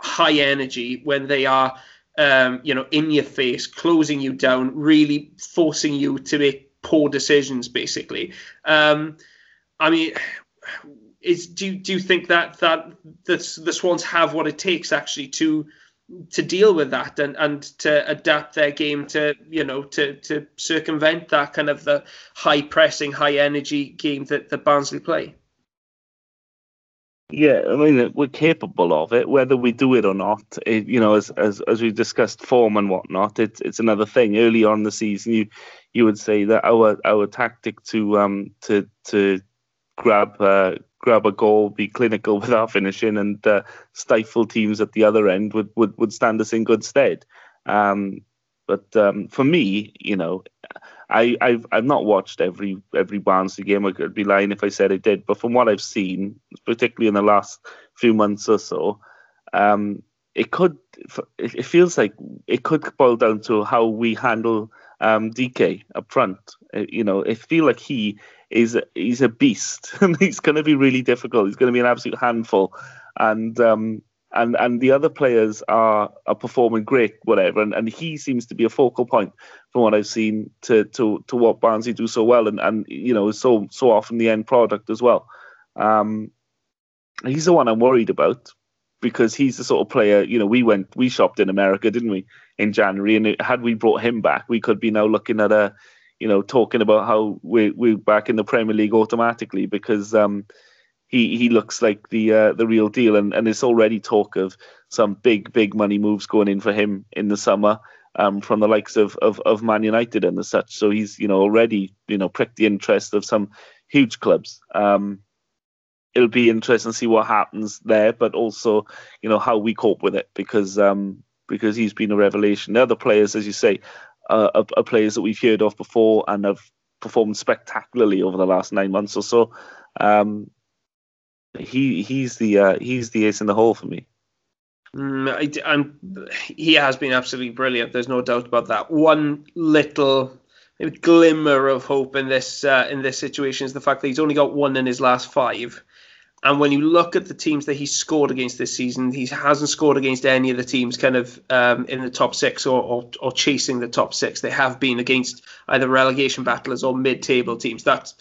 high energy, when they are um, you know in your face, closing you down, really forcing you to make poor decisions, basically. Um, I mean, is do do you think that that the the Swans have what it takes actually to to deal with that and, and to adapt their game to you know to to circumvent that kind of the high pressing high energy game that the Barnsley play. Yeah, I mean we're capable of it, whether we do it or not. It, you know, as as as we discussed form and whatnot, it's it's another thing. Early on the season, you you would say that our our tactic to um to to grab uh, grab a goal, be clinical with our finishing, and uh, stifle teams at the other end would, would, would stand us in good stead. Um, but um, for me, you know, I, I've I've not watched every every Barnsley game. I could be lying if I said I did. But from what I've seen, particularly in the last few months or so, um, it could it feels like it could boil down to how we handle um, Dike up front. Uh, you know, it feel like he is he's a beast, and he's going to be really difficult. He's going to be an absolute handful, and um, and and the other players are are performing great, whatever. And, and he seems to be a focal point from what I've seen to to to what Barnsley do so well, and and you know so so often the end product as well. Um, he's the one I'm worried about because he's the sort of player. You know, we went we shopped in America, didn't we, in January, and it, had we brought him back, we could be now looking at a you know, talking about how we we're back in the Premier League automatically because um, he he looks like the uh, the real deal, and and it's already talk of some big big money moves going in for him in the summer. Um, from the likes of, of, of Man United and the such, so he's you know already you know pricked the interest of some huge clubs. Um, it'll be interesting to see what happens there, but also you know how we cope with it because um, because he's been a revelation. The other players, as you say, uh, are, are, players that we've heard of before and have performed spectacularly over the last nine months or so. Um, he he's the uh, he's the ace in the hole for me. Mm, I, he has been absolutely brilliant. There's no doubt about that. One little glimmer of hope in this uh, in this situation is the fact that he's only got one in his last five. And when you look at the teams that he's scored against this season, he hasn't scored against any of the teams kind of um, in the top six or, or, or, chasing the top six. They have been against either relegation battlers or mid-table teams. That's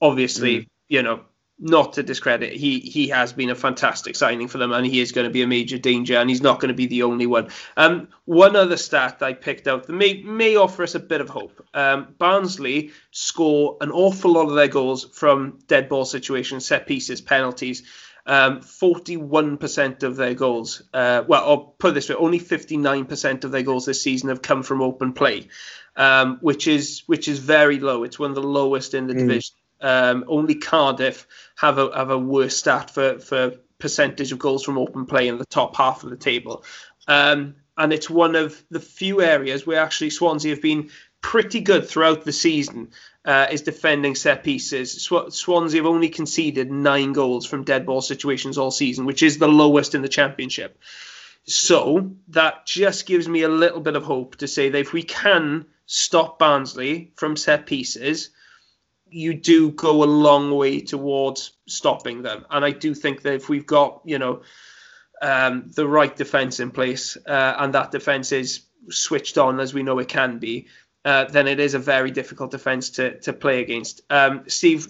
obviously mm. you know, not to discredit, he he has been a fantastic signing for them, and he is going to be a major danger, and he's not going to be the only one. Um, one other stat I picked out that may may offer us a bit of hope. Um, Barnsley score an awful lot of their goals from dead ball situations, set pieces, penalties. Um, 41% of their goals, uh, well, I'll put this way, only 59% of their goals this season have come from open play, um, which is which is very low. It's one of the lowest in the mm. division. Um, only Cardiff have a have a worse stat for for percentage of goals from open play in the top half of the table. Um, and it's one of the few areas where actually Swansea have been pretty good throughout the season. Uh, is defending set pieces. Sw- Swansea have only conceded nine goals from dead ball situations all season, which is the lowest in the championship. So that just gives me a little bit of hope to say that if we can stop Barnsley from set pieces, you do go a long way towards stopping them. And I do think that if we've got, you know, um, the right defence in place uh, and that defence is switched on as we know it can be, uh, then it is a very difficult defence to, to play against. Um, Steve,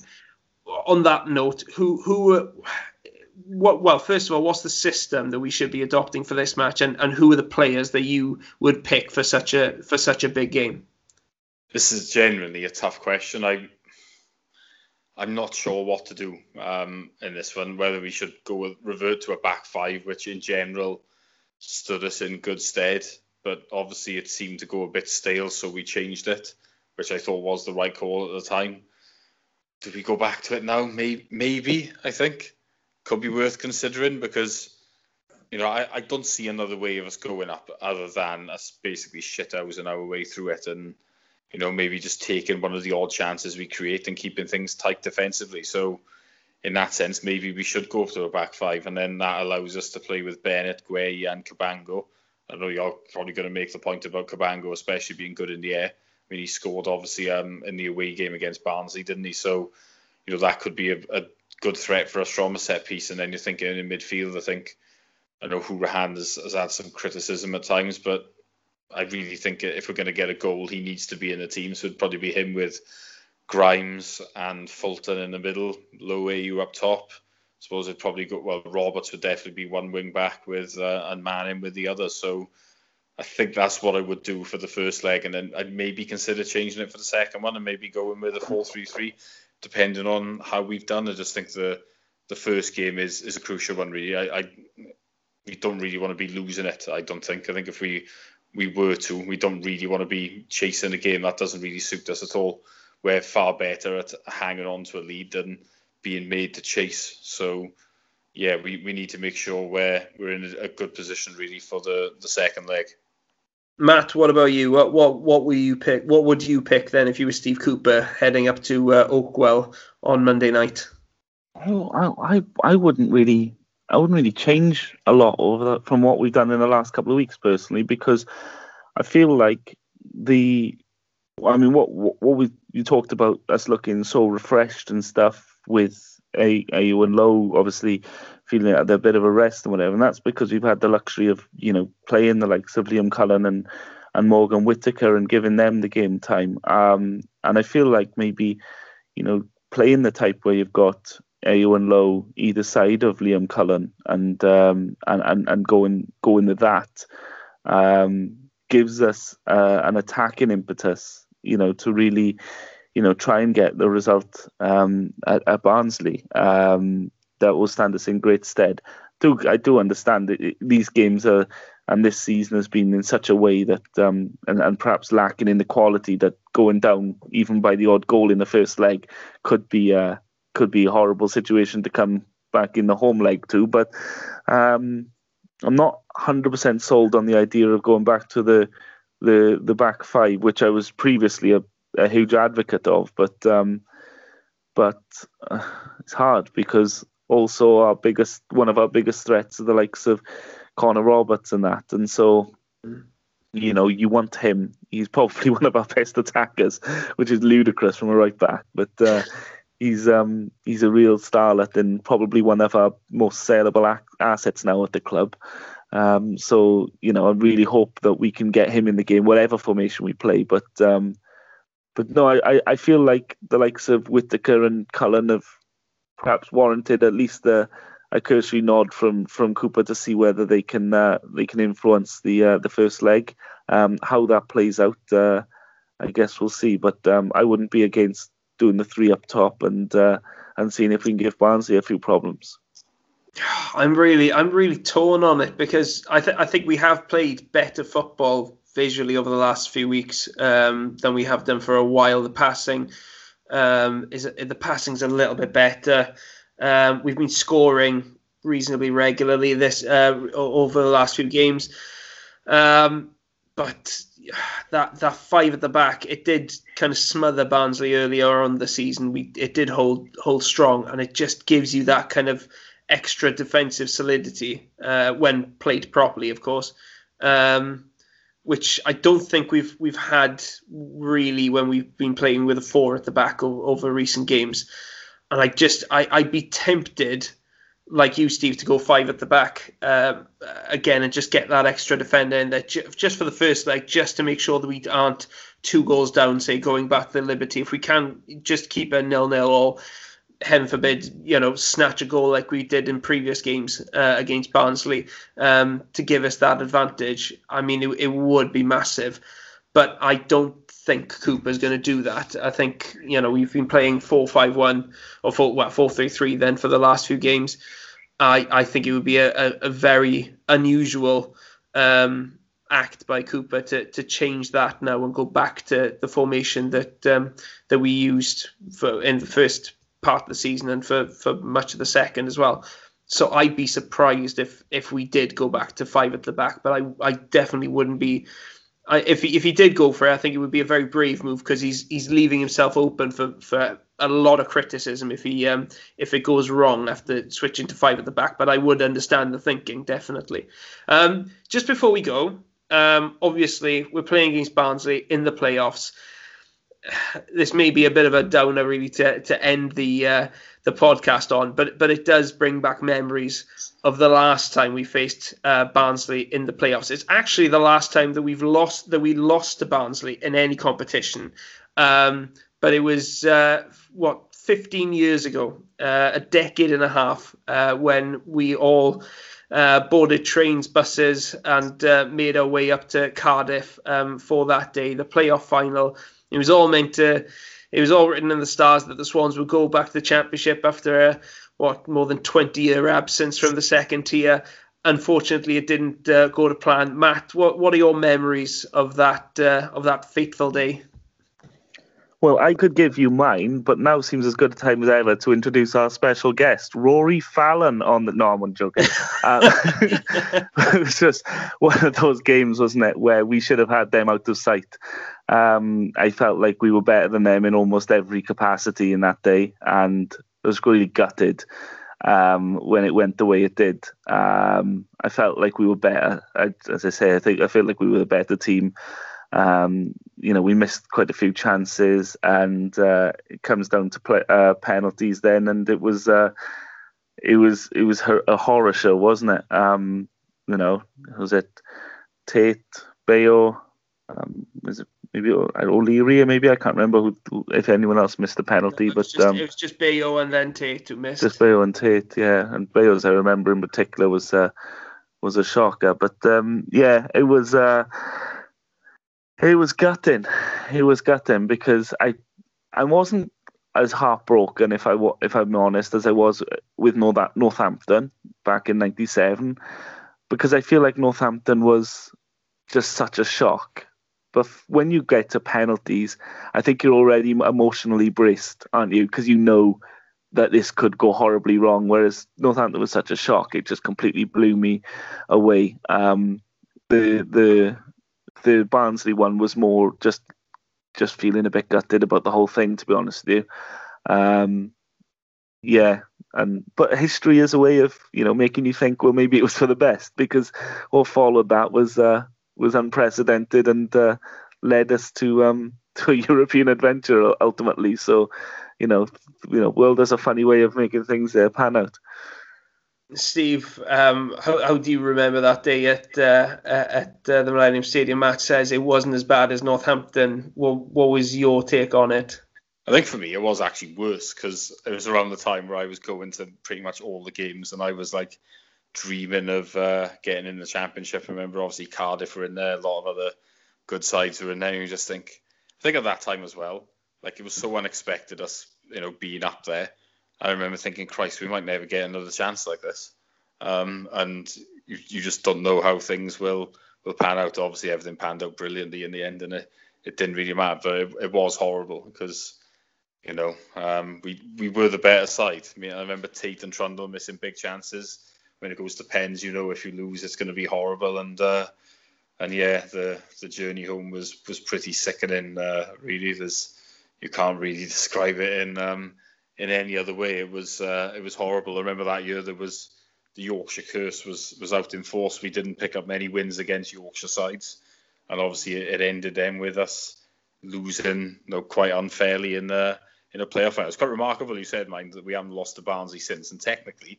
on that note, who who what well first of all, what's the system that we should be adopting for this match, and, and who are the players that you would pick for such a for such a big game? This is genuinely a tough question. I I'm not sure what to do um, in this one. Whether we should go with, revert to a back five, which in general stood us in good stead, but obviously it seemed to go a bit stale, so we changed it, which I thought was the right call at the time. Do we go back to it now? Maybe, maybe I think could be worth considering because you know I, I don't see another way of us going up other than us basically shit in our way through it and you know, maybe just taking one of the odd chances we create and keeping things tight defensively. So, in that sense, maybe we should go to a back five, and then that allows us to play with Bennett, Guehi, and Cabango. I know you're probably going to make the point about Cabango, especially being good in the air. I mean, he scored obviously um, in the away game against Barnsley, didn't he? So, you know, that could be a, a good threat for us from a set piece. And then you're thinking in midfield, I think, I know Hourihane has, has had some criticism at times, but I really think if we're going to get a goal, he needs to be in the team. So it'd probably be him with Grimes and Fulton in the middle, Lowe Ayew up top. I suppose it'd probably go well. Roberts would definitely be one wing back with uh, and Manning with the other. So I think that's what I would do for the first leg, and then I'd maybe consider changing it for the second one and maybe going with a four-three-three, depending on how we've done. I just think the the first game is is a crucial one. Really, I, I we don't really want to be losing it. I don't think. I think if we we were to. We don't really want to be chasing a game that doesn't really suit us at all. We're far better at hanging on to a lead than being made to chase. So, yeah, we, we need to make sure we're we're in a good position really for the, the second leg. Matt, what about you? What what what will you pick? What would you pick then if you were Steve Cooper heading up to uh, Oakwell on Monday night? I, I I wouldn't really I wouldn't really change a lot over from what we've done in the last couple of weeks personally because I feel like the I mean what what, we you talked about us looking so refreshed and stuff with a Ayew and Lowe obviously feeling like a bit of a rest and whatever and that's because we've had the luxury of you know playing the likes of Liam Cullen and and Morgan Whittaker and giving them the game time. Um and I feel like maybe you know playing the type where you've got Ayew and Lowe either side of Liam Cullen and um, and, and and going going with that um, gives us uh, an attacking impetus, you know, to really, you know, try and get the result um, at, at, Barnsley. Um, that will stand us in great stead. Do I do understand that these games are and this season has been in such a way that um, and, and perhaps lacking in the quality that going down even by the odd goal in the first leg could be uh, could be a horrible situation to come back in the home leg too. But um, I'm not 100% sold on the idea of going back to the the the back five, which I was previously a, a huge advocate of. But um, but uh, it's hard because also our biggest one of our biggest threats are the likes of Connor Roberts and that, and so. You know, you want him. He's probably one of our best attackers, which is ludicrous from a right back. But uh, he's um he's a real starlet and probably one of our most saleable ac- assets now at the club. Um, so you know, I really hope that we can get him in the game, whatever formation we play. But um, but no, I, I feel like the likes of Whittaker and Cullen have perhaps warranted at least a, a cursory nod from from Cooper to see whether they can uh, they can influence the uh, the first leg. Um, how that plays out, uh, I guess we'll see. But um, I wouldn't be against doing the three up top and uh, and seeing if we can give Barnsley a few problems. I'm really I'm really torn on it because I th- I think we have played better football visually over the last few weeks um, than we have done for a while. The passing um, is the passing's a little bit better. Um, we've been scoring reasonably regularly this uh, over the last few games, um, but that that five at the back it did kind of smother Barnsley earlier on the season. We it did hold hold strong, and it just gives you that kind of extra defensive solidity uh, when played properly, of course. Um, which I don't think we've we've had really when we've been playing with a four at the back over, over recent games. And I just I, I'd be tempted, like you, Steve, to go five at the back uh, again and just get that extra defender in there just for the first leg, just to make sure that we aren't two goals down, say going back to Liberty. If we can just keep a nil nil or heaven forbid, you know, snatch a goal like we did in previous games uh, against Barnsley um, to give us that advantage. I mean, it, it would be massive, but I don't think Cooper's going to do that. I think you know we've been playing four five one or four what four three three then for the last few games. I I think it would be a, a, a very unusual. Um, act by Cooper to to change that now and go back to the formation that um, that we used for in the first part of the season and for, for much of the second as well. So I'd be surprised if if we did go back to five at the back, but I, I definitely wouldn't be. If he, if he did go for it, I think it would be a very brave move because he's he's leaving himself open for, for a lot of criticism if he um if it goes wrong after switching to five at the back. But I would understand the thinking definitely. Um, just before we go, um, obviously we're playing against Barnsley in the playoffs this may be a bit of a downer really to, to end the uh, the podcast on, but but it does bring back memories of the last time we faced uh, Barnsley in the playoffs. It's actually the last time that we've lost that we lost to Barnsley in any competition. Um, but it was uh, what 15 years ago, uh, a decade and a half, uh, when we all. Uh, boarded trains, buses, and made our way up to Cardiff um, for that day, the playoff final it was all meant to. It was all written in the stars that the Swans would go back to the championship after a what more than 20 year absence from the second tier. Unfortunately, it didn't uh, go to plan. Matt, what what are your memories of that uh, of that fateful day? Well, I could give you mine, but now seems as good a time as ever to introduce our special guest, Rory Fallon, on the. No, I'm joking. Uh, it was just one of those games, wasn't it, where we should have had them out of sight. Um, I felt like we were better than them in almost every capacity in that day, and I was really gutted um, when it went the way it did. Um, I felt like we were better. I, as I say, I think I feel like we were a better team. Um, you know, we missed quite a few chances, and uh, it comes down to play, uh, penalties then, and it was uh, it was it was a horror show, wasn't it? Um, you know, was it Tate, Bayo? Um, was it maybe O'Leary, maybe I can't remember who, if anyone else missed the penalty, but just, um, it was just Bayo and then Tate who missed. Just Bayo and Tate, yeah, and Bayo, as I remember in particular, was uh, was a shocker. But um, yeah, it was uh, it was gutting. It was gutting because I I wasn't as heartbroken if I if I'm honest as I was with Northampton back in '97 because I feel like Northampton was just such a shock but when you get to penalties, I think you're already emotionally braced, aren't you? Because you know that this could go horribly wrong. Whereas Northampton was such a shock; it just completely blew me away. Um, the the the Barnsley one was more just just feeling a bit gutted about the whole thing, to be honest with you. Um, yeah, and but history is a way of you know making you think, well, maybe it was for the best because what followed that was uh, was unprecedented and uh, led us to um, to a European adventure ultimately. So, you know, you know, world has a funny way of making things uh, pan out. Steve, um, how, how do you remember that day at uh, at uh, the Millennium Stadium? Matt says it wasn't as bad as Northampton. What what was your take on it? I think for me it was actually worse because it was around the time where I was going to pretty much all the games and I was like dreaming of uh, getting in the championship. I remember obviously Cardiff were in there, a lot of other good sides were in there. And you just think, I think at that time as well, like it was so unexpected us, you know, being up there. I remember thinking, Christ, we might never get another chance like this. Um, and you, you just don't know how things will will pan out. Obviously, everything panned out brilliantly in the end, and it, it didn't really matter. But it, it was horrible because you know um, we we were the better side. I mean, I remember Tate and Trundle missing big chances. When it goes to pens, you know if you lose, it's going to be horrible. And uh, and yeah, the the journey home was was pretty sickening. Uh, really, there's you can't really describe it in um, in any other way. It was uh, it was horrible. I remember that year there was the Yorkshire curse was was out in force. We didn't pick up many wins against Yorkshire sides, and obviously it, ended then with us losing, you know, quite unfairly in the in a playoff It's quite remarkable you said, mind, that we haven't lost to Barnsley since, and technically,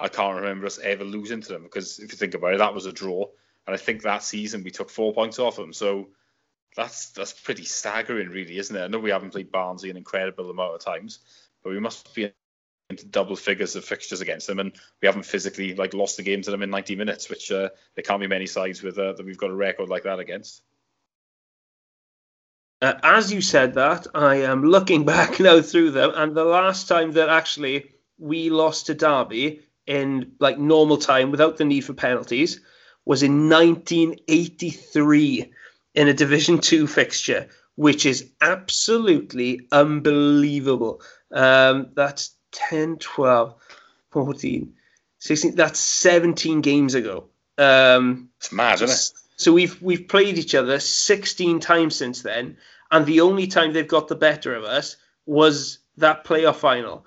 I can't remember us ever losing to them because if you think about it, that was a draw, and I think that season we took four points off them. So that's that's pretty staggering, really, isn't it? I know we haven't played Barnsley an incredible amount of times, but we must be into double figures of fixtures against them, and we haven't physically like lost the game to them in 90 minutes, which uh, there can't be many sides with uh, that we've got a record like that against. Uh, as you said that, I am looking back now through them, and the last time that actually we lost to Derby in like normal time without the need for penalties was in 1983 in a Division Two fixture, which is absolutely unbelievable. Um, that's 10, 12, 14, 16. That's 17 games ago. Um, it's mad, isn't it? So we've we've played each other 16 times since then, and the only time they've got the better of us was that playoff final.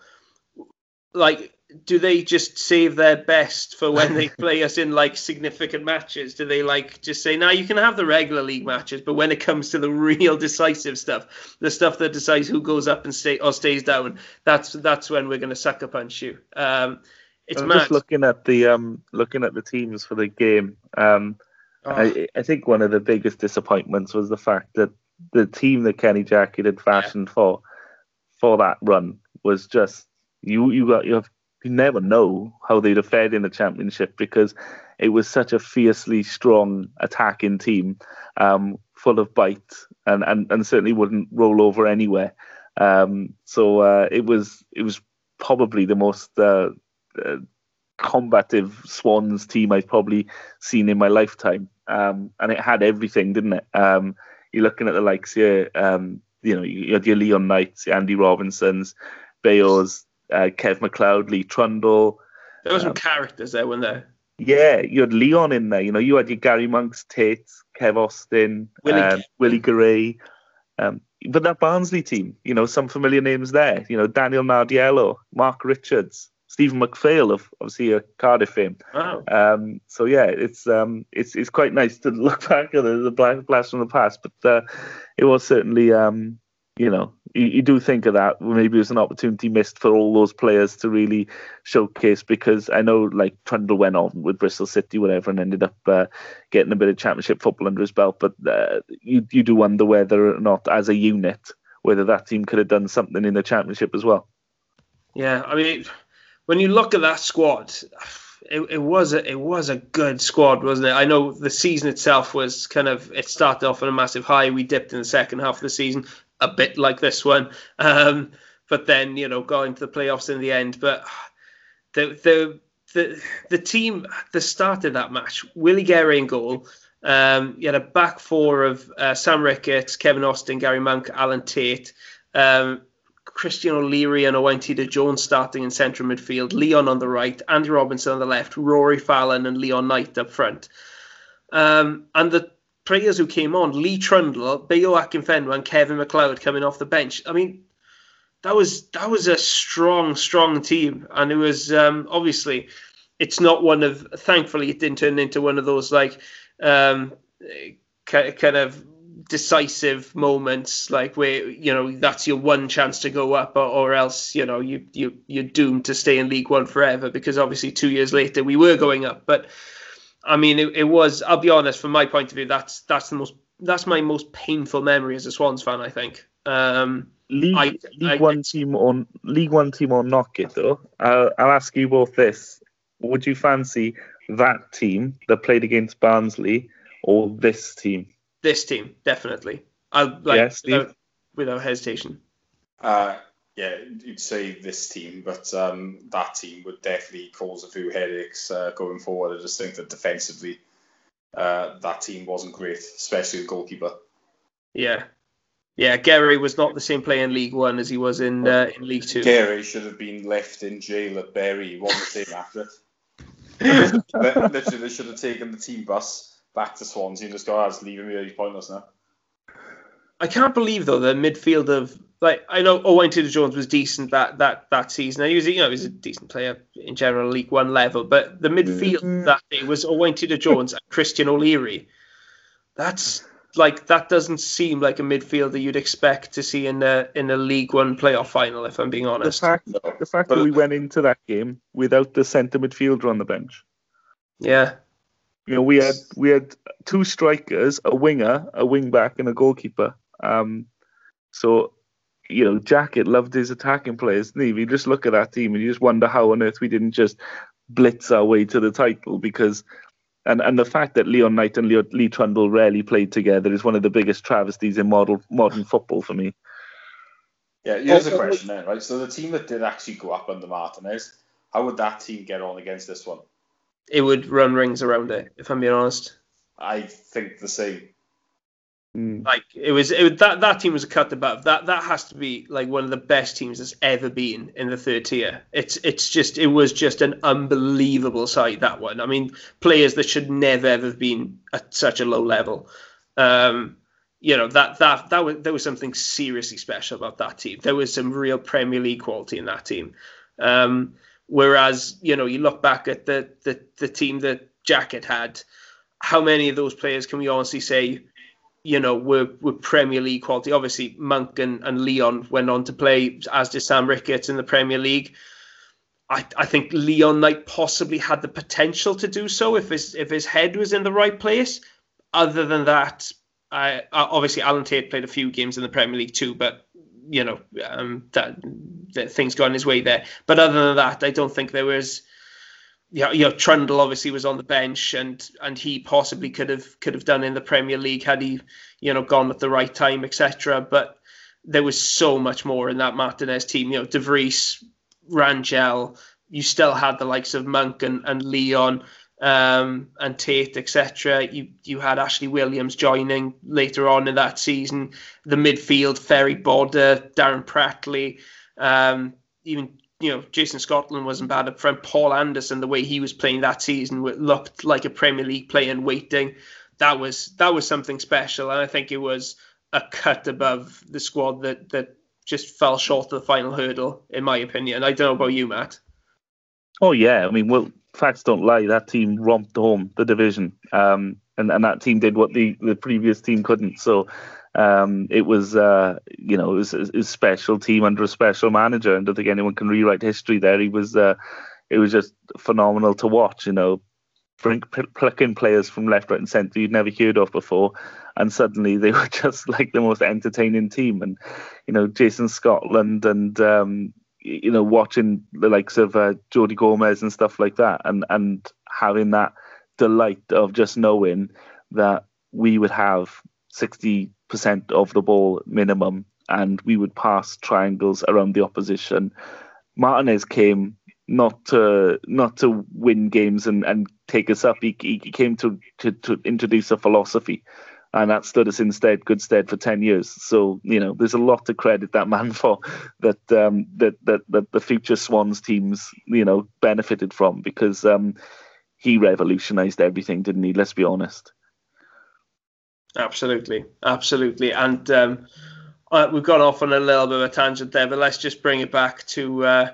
Like do they just save their best for when they play us in like significant matches? Do they like just say, "Now you can have the regular league matches, but when it comes to the real decisive stuff, the stuff that decides who goes up and stay or stays down, that's that's when we're going to sucker punch you." Um, it's just looking at the um, looking at the teams for the game. Um, oh. I, I, think one of the biggest disappointments was the fact that the team that Kenny Jackett had fashioned yeah. for for that run was just you you got you have you never know how they'd have fared in the championship because it was such a fiercely strong attacking team, um, full of bite, and, and, and certainly wouldn't roll over anywhere. Um, so uh, it was it was probably the most uh, uh, combative Swans team I've probably seen in my lifetime, um, and it had everything, didn't it? Um, you're looking at the likes here, um, you know, you had your Leon Knights, Andy Robinsons, Bayos, uh, Kev McLeod, Lee Trundle. There were some um, characters there, weren't there? Yeah, you had Leon in there. You know, you had your Gary Monks, Tate, Kev Austin, Willie, um, Willie Guéret. Um, but that Barnsley team, you know, some familiar names there. You know, Daniel Nardiello, Marc Richards, Stephen McPhail of obviously a Cardiff fame. Wow. Um, so yeah, it's um, it's it's quite nice to look back at the, the blast from the past, but uh, it was certainly um, you know, you, do think of that. Maybe it was an opportunity missed for all those players to really showcase because I know like Trundle went on with Bristol City, whatever, and ended up uh, getting a bit of championship football under his belt. But uh, you, you do wonder whether or not, as a unit, whether that team could have done something in the championship as well. Yeah, I mean, when you look at that squad, it, was a it was a good squad, wasn't it? I know the season itself was kind of it started off on a massive high. We dipped in the second half of the season, a bit like this one. Um, but then you know going to the playoffs in the end. But the the the the team the start of that match, Willie Guéret in goal. Um, you had a back four of uh, Sam Ricketts, Kevin Austin, Gary Monk, Alan Tate, um, Kristian O'Leary and Owen Tudor Jones starting in central midfield, Leon on the right, Andy Robinson on the left, Rory Fallon and Leon Knight up front. Um, and the players who came on, Lee Trundle, Bayo Akinfenwa, and Kevin McLeod coming off the bench. I mean, that was that was a strong, strong team, and it was um, obviously it's not one of. Thankfully, it didn't turn into one of those like um, kind of decisive moments, like where you know that's your one chance to go up, or, or else you know you you you're doomed to stay in League One forever. Because obviously, two years later we were going up, but I mean, it, it was. I'll be honest, from my point of view, that's that's the most that's my most painful memory as a Swans fan. I think. Um, League, I- League I- One team or League One team or knock it though. I'll, I'll ask you both this: Would you fancy that team that played against Barnsley or this team? This team definitely. I like Yeah, Steve? without, without hesitation. Uh, yeah, you'd say this team, but um, that team would definitely cause a few headaches uh, going forward. I just think that defensively, uh, that team wasn't great, especially the goalkeeper. Yeah, yeah. Guéret was not the same player in League One as he was in uh, in League Two. Guéret should have been left in jail at Bury. He wasn't the same after it. Li- Literally, they should have taken the team bus back to Swansea and just go, "Ah, just leave him here. He's pointless now." I can't believe though the midfield of like I know Owen Tudor Jones was decent that that that season. He was you know he was a decent player in general League One level, but the midfield Mhm. that day was Owen Tudor Jones and Kristian O'Leary. That's like that doesn't seem like a midfielder you'd expect to see in a in a League One playoff final. If I'm being honest, The honest, fact, No. the fact But that we went into that game without the centre midfielder on the bench. yeah, You know, we had we had two strikers, a winger, a wing back, and a goalkeeper. Um, so, you know, Jackett loved his attacking players. didn't he? You just look at that team and you just wonder how on earth we didn't just blitz our way to the title because. And, and the fact that Leon Knight and Leo, Lee Trundle rarely played together is one of the biggest travesties in model, modern football for me. Yeah, here's a question then, right? So the team that did actually go up under Martinez, how would that team get on against this one? It would run rings around it. If I'm being honest. I think the same. Mm. like it was it that that team was a cut above that that has to be like one of the best teams that's ever been in the third tier it's it's just it was just an unbelievable sight that one i mean players that should never ever have been at such a low level um you know that that that was there was something seriously special about that team there was some real premier league quality in that team um whereas you know you look back at the the, the team that Jackett had how many of those players can we honestly say you know, were, were Premier League quality. Obviously, Monk and, and Leon went on to play, as did Sam Ricketts in the Premier League. I, I think Leon Knight possibly had the potential to do so if his if his head was in the right place. Other than that, I, obviously Alan Tate played a few games in the Premier League too, but you know um, that, that things gone his way there. But other than that, I don't think there was yeah, you know, Trundle obviously was on the bench, and and he possibly could have could have done in the Premier League had he, you know, gone at the right time, etc. But there was so much more in that Martinez team. You know, De Vries, Rangel. You still had the likes of Monk and, and Leon um, and Tate, etc. You you had Ashley Williams joining later on in that season. The midfield, Ferrie Bodde, Darren Pratley, um, even you know, Jason Scotland wasn't bad up front. Paul Anderson, the way he was playing that season, looked like a Premier League player in waiting. That was that was something special, and I think it was a cut above the squad that that just fell short of the final hurdle, in my opinion. I don't know about you, Matt. Oh yeah, I mean, well, facts don't lie. That team romped home the division, um, and and that team did what the the previous team couldn't. So um, it was, uh, you know, it was, it was a special team under a special manager, and I don't think anyone can rewrite history there. He was, uh, it was just phenomenal to watch. You know, bring, plucking players from left, right, and centre you'd never heard of before, and suddenly they were just like the most entertaining team. And you know, Jason Scotland and um, you know, watching the likes of uh, Jordi Gomez and stuff like that, and and having that delight of just knowing that we would have sixty percent of the ball minimum, and we would pass triangles around the opposition. Martinez came not to not to win games and, and take us up. He, he came to, to to introduce a philosophy, and that stood us in stead, good stead for ten years. So you know, there's a lot to credit that man for that um, that, that that the future Swans teams you know benefited from because um, he revolutionised everything, didn't he? Let's be honest. Absolutely, absolutely, and um, uh, we've gone off on a little bit of a tangent there, but let's just bring it back to uh,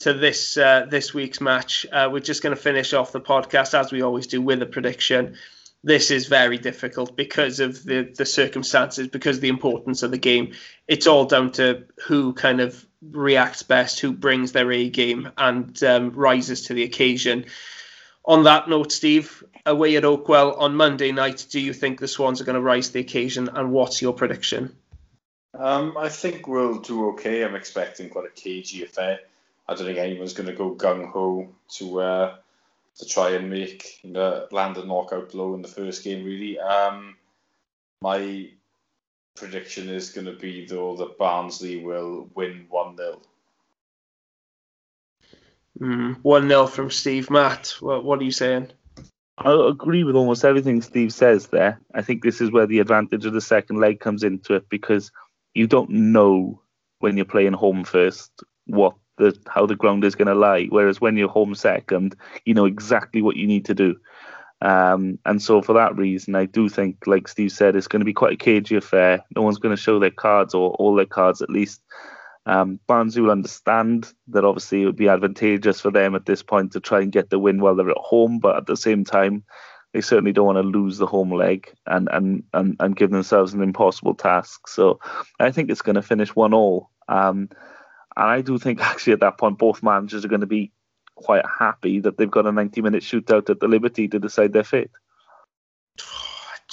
to this uh, this week's match. Uh, we're just going to finish off the podcast as we always do with a prediction. This is very difficult because of the the circumstances, because of the importance of the game. It's all down to who kind of reacts best, who brings their A game and um, rises to the occasion. On that note, Steve, away at Oakwell on Monday night, do you think the Swans are going to rise to the occasion, and what's your prediction? Um, I think we'll do okay. I'm expecting quite a cagey affair. I don't think anyone's going to go gung ho to uh, to try and make you know, land a knockout blow in the first game. Really, um, my prediction is going to be though that Barnsley will win one 0 hmm, One 0 from Steve. Matt, what what are you saying? I agree with almost everything Steve says there. I think this is where the advantage of the second leg comes into it because you don't know when you're playing home first what the how the ground is going to lie. Whereas when you're home second, you know exactly what you need to do. Um, and so for that reason, I do think, like Steve said, it's going to be quite a cagey affair. No one's going to show their cards or all their cards at least. Um, Barnsley will understand that obviously it would be advantageous for them at this point to try and get the win while they're at home, but at the same time, they certainly don't want to lose the home leg and and and, and give themselves an impossible task. So I think it's going to finish one all. Um, and I do think actually at that point both managers are going to be quite happy that they've got a 90 minute shootout at the Liberty to decide their fate.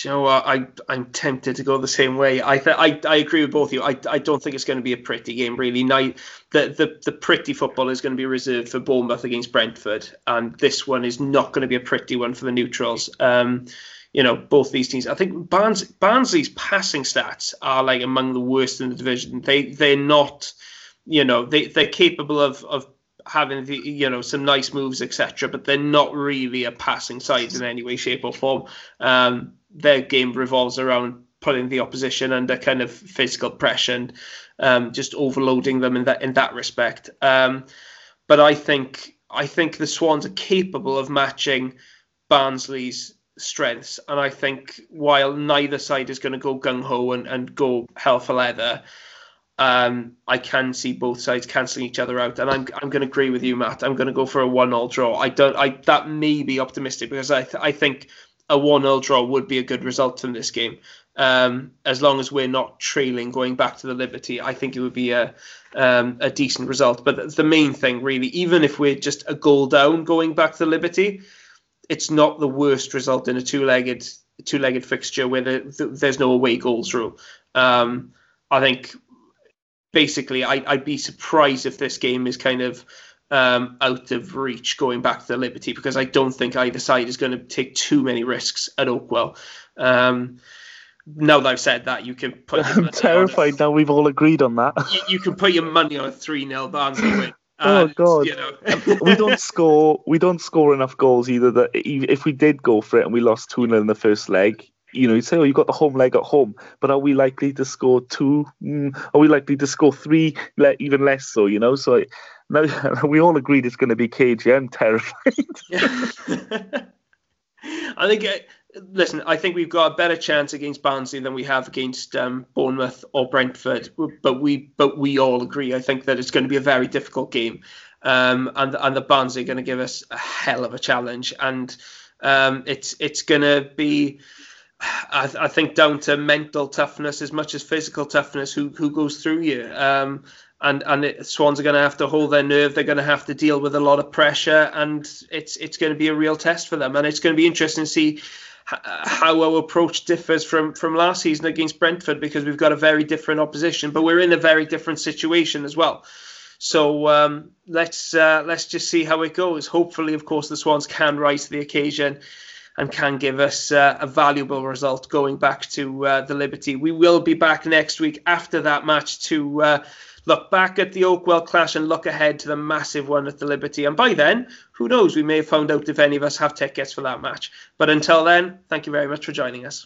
Know? I I'm tempted to go the same way. I th- I I agree with both of you. I, I don't think it's going to be a pretty game really. Now the, the the pretty football is going to be reserved for Bournemouth against Brentford, and this one is not going to be a pretty one for the neutrals. Um, you know, both these teams. I think Barnes Barnsley's passing stats are like among the worst in the division. They they're not, you know, they they're capable of of having the you know some nice moves etc. But they're not really a passing side in any way, shape or form. Um, their game revolves around putting the opposition under kind of physical pressure and um, just overloading them in that in that respect. Um, but I think I think the Swans are capable of matching Barnsley's strengths, and I think while neither side is going to go gung ho and, and go hell for leather, um, I can see both sides cancelling each other out, and I'm I'm going to agree with you, Matt. I'm going to go for a one-all draw. I don't. I that may be optimistic because I th- I think a one-all draw would be a good result from this game. Um, as long as we're not trailing going back to the Liberty, I think it would be a um, a decent result. But the main thing, really, even if we're just a goal down going back to the Liberty, it's not the worst result in a two-legged two-legged fixture where the, the, there's no away goals rule. Um, I think basically, I, would be surprised if this game is kind of um, out of reach going back to the Liberty because I don't think either side is going to take too many risks at Oakwell. Um, now that I've said that, you can put. I'm terrified now. We've all agreed on that. You, you can put your money on a three 0 Barnsley win. oh God! You know. we don't score. We don't score enough goals either. That if we did go for it and we lost two 0 in the first leg, you know, you say, oh, you've got the home leg at home, but are we likely to score two? Mm, are we likely to score three? Even less so, you know. So now we all agreed it's going to be cagey. I'm terrified. I think. Uh, listen, I think we've got a better chance against Barnsley than we have against um, Bournemouth or Brentford. But we, but we all agree. I think that it's going to be a very difficult game, um, and and the Barnsley are going to give us a hell of a challenge, and um, it's it's going to be I, I, think down to mental toughness as much as physical toughness who who goes through you. Um, and and it, Swans are going to have to hold their nerve. They're going to have to deal with a lot of pressure, and it's it's going to be a real test for them. And it's going to be interesting to see how our approach differs from from last season against Brentford because we've got a very different opposition, but we're in a very different situation as well. So um, let's uh, let's just see how it goes. Hopefully, of course, the Swans can rise to the occasion and can give us uh, a valuable result going back to uh, the Liberty. We will be back next week after that match to uh, look back at the Oakwell clash and look ahead to the massive one at the Liberty. And by then, who knows, we may have found out if any of us have tickets for that match. But until then, thank you very much for joining us.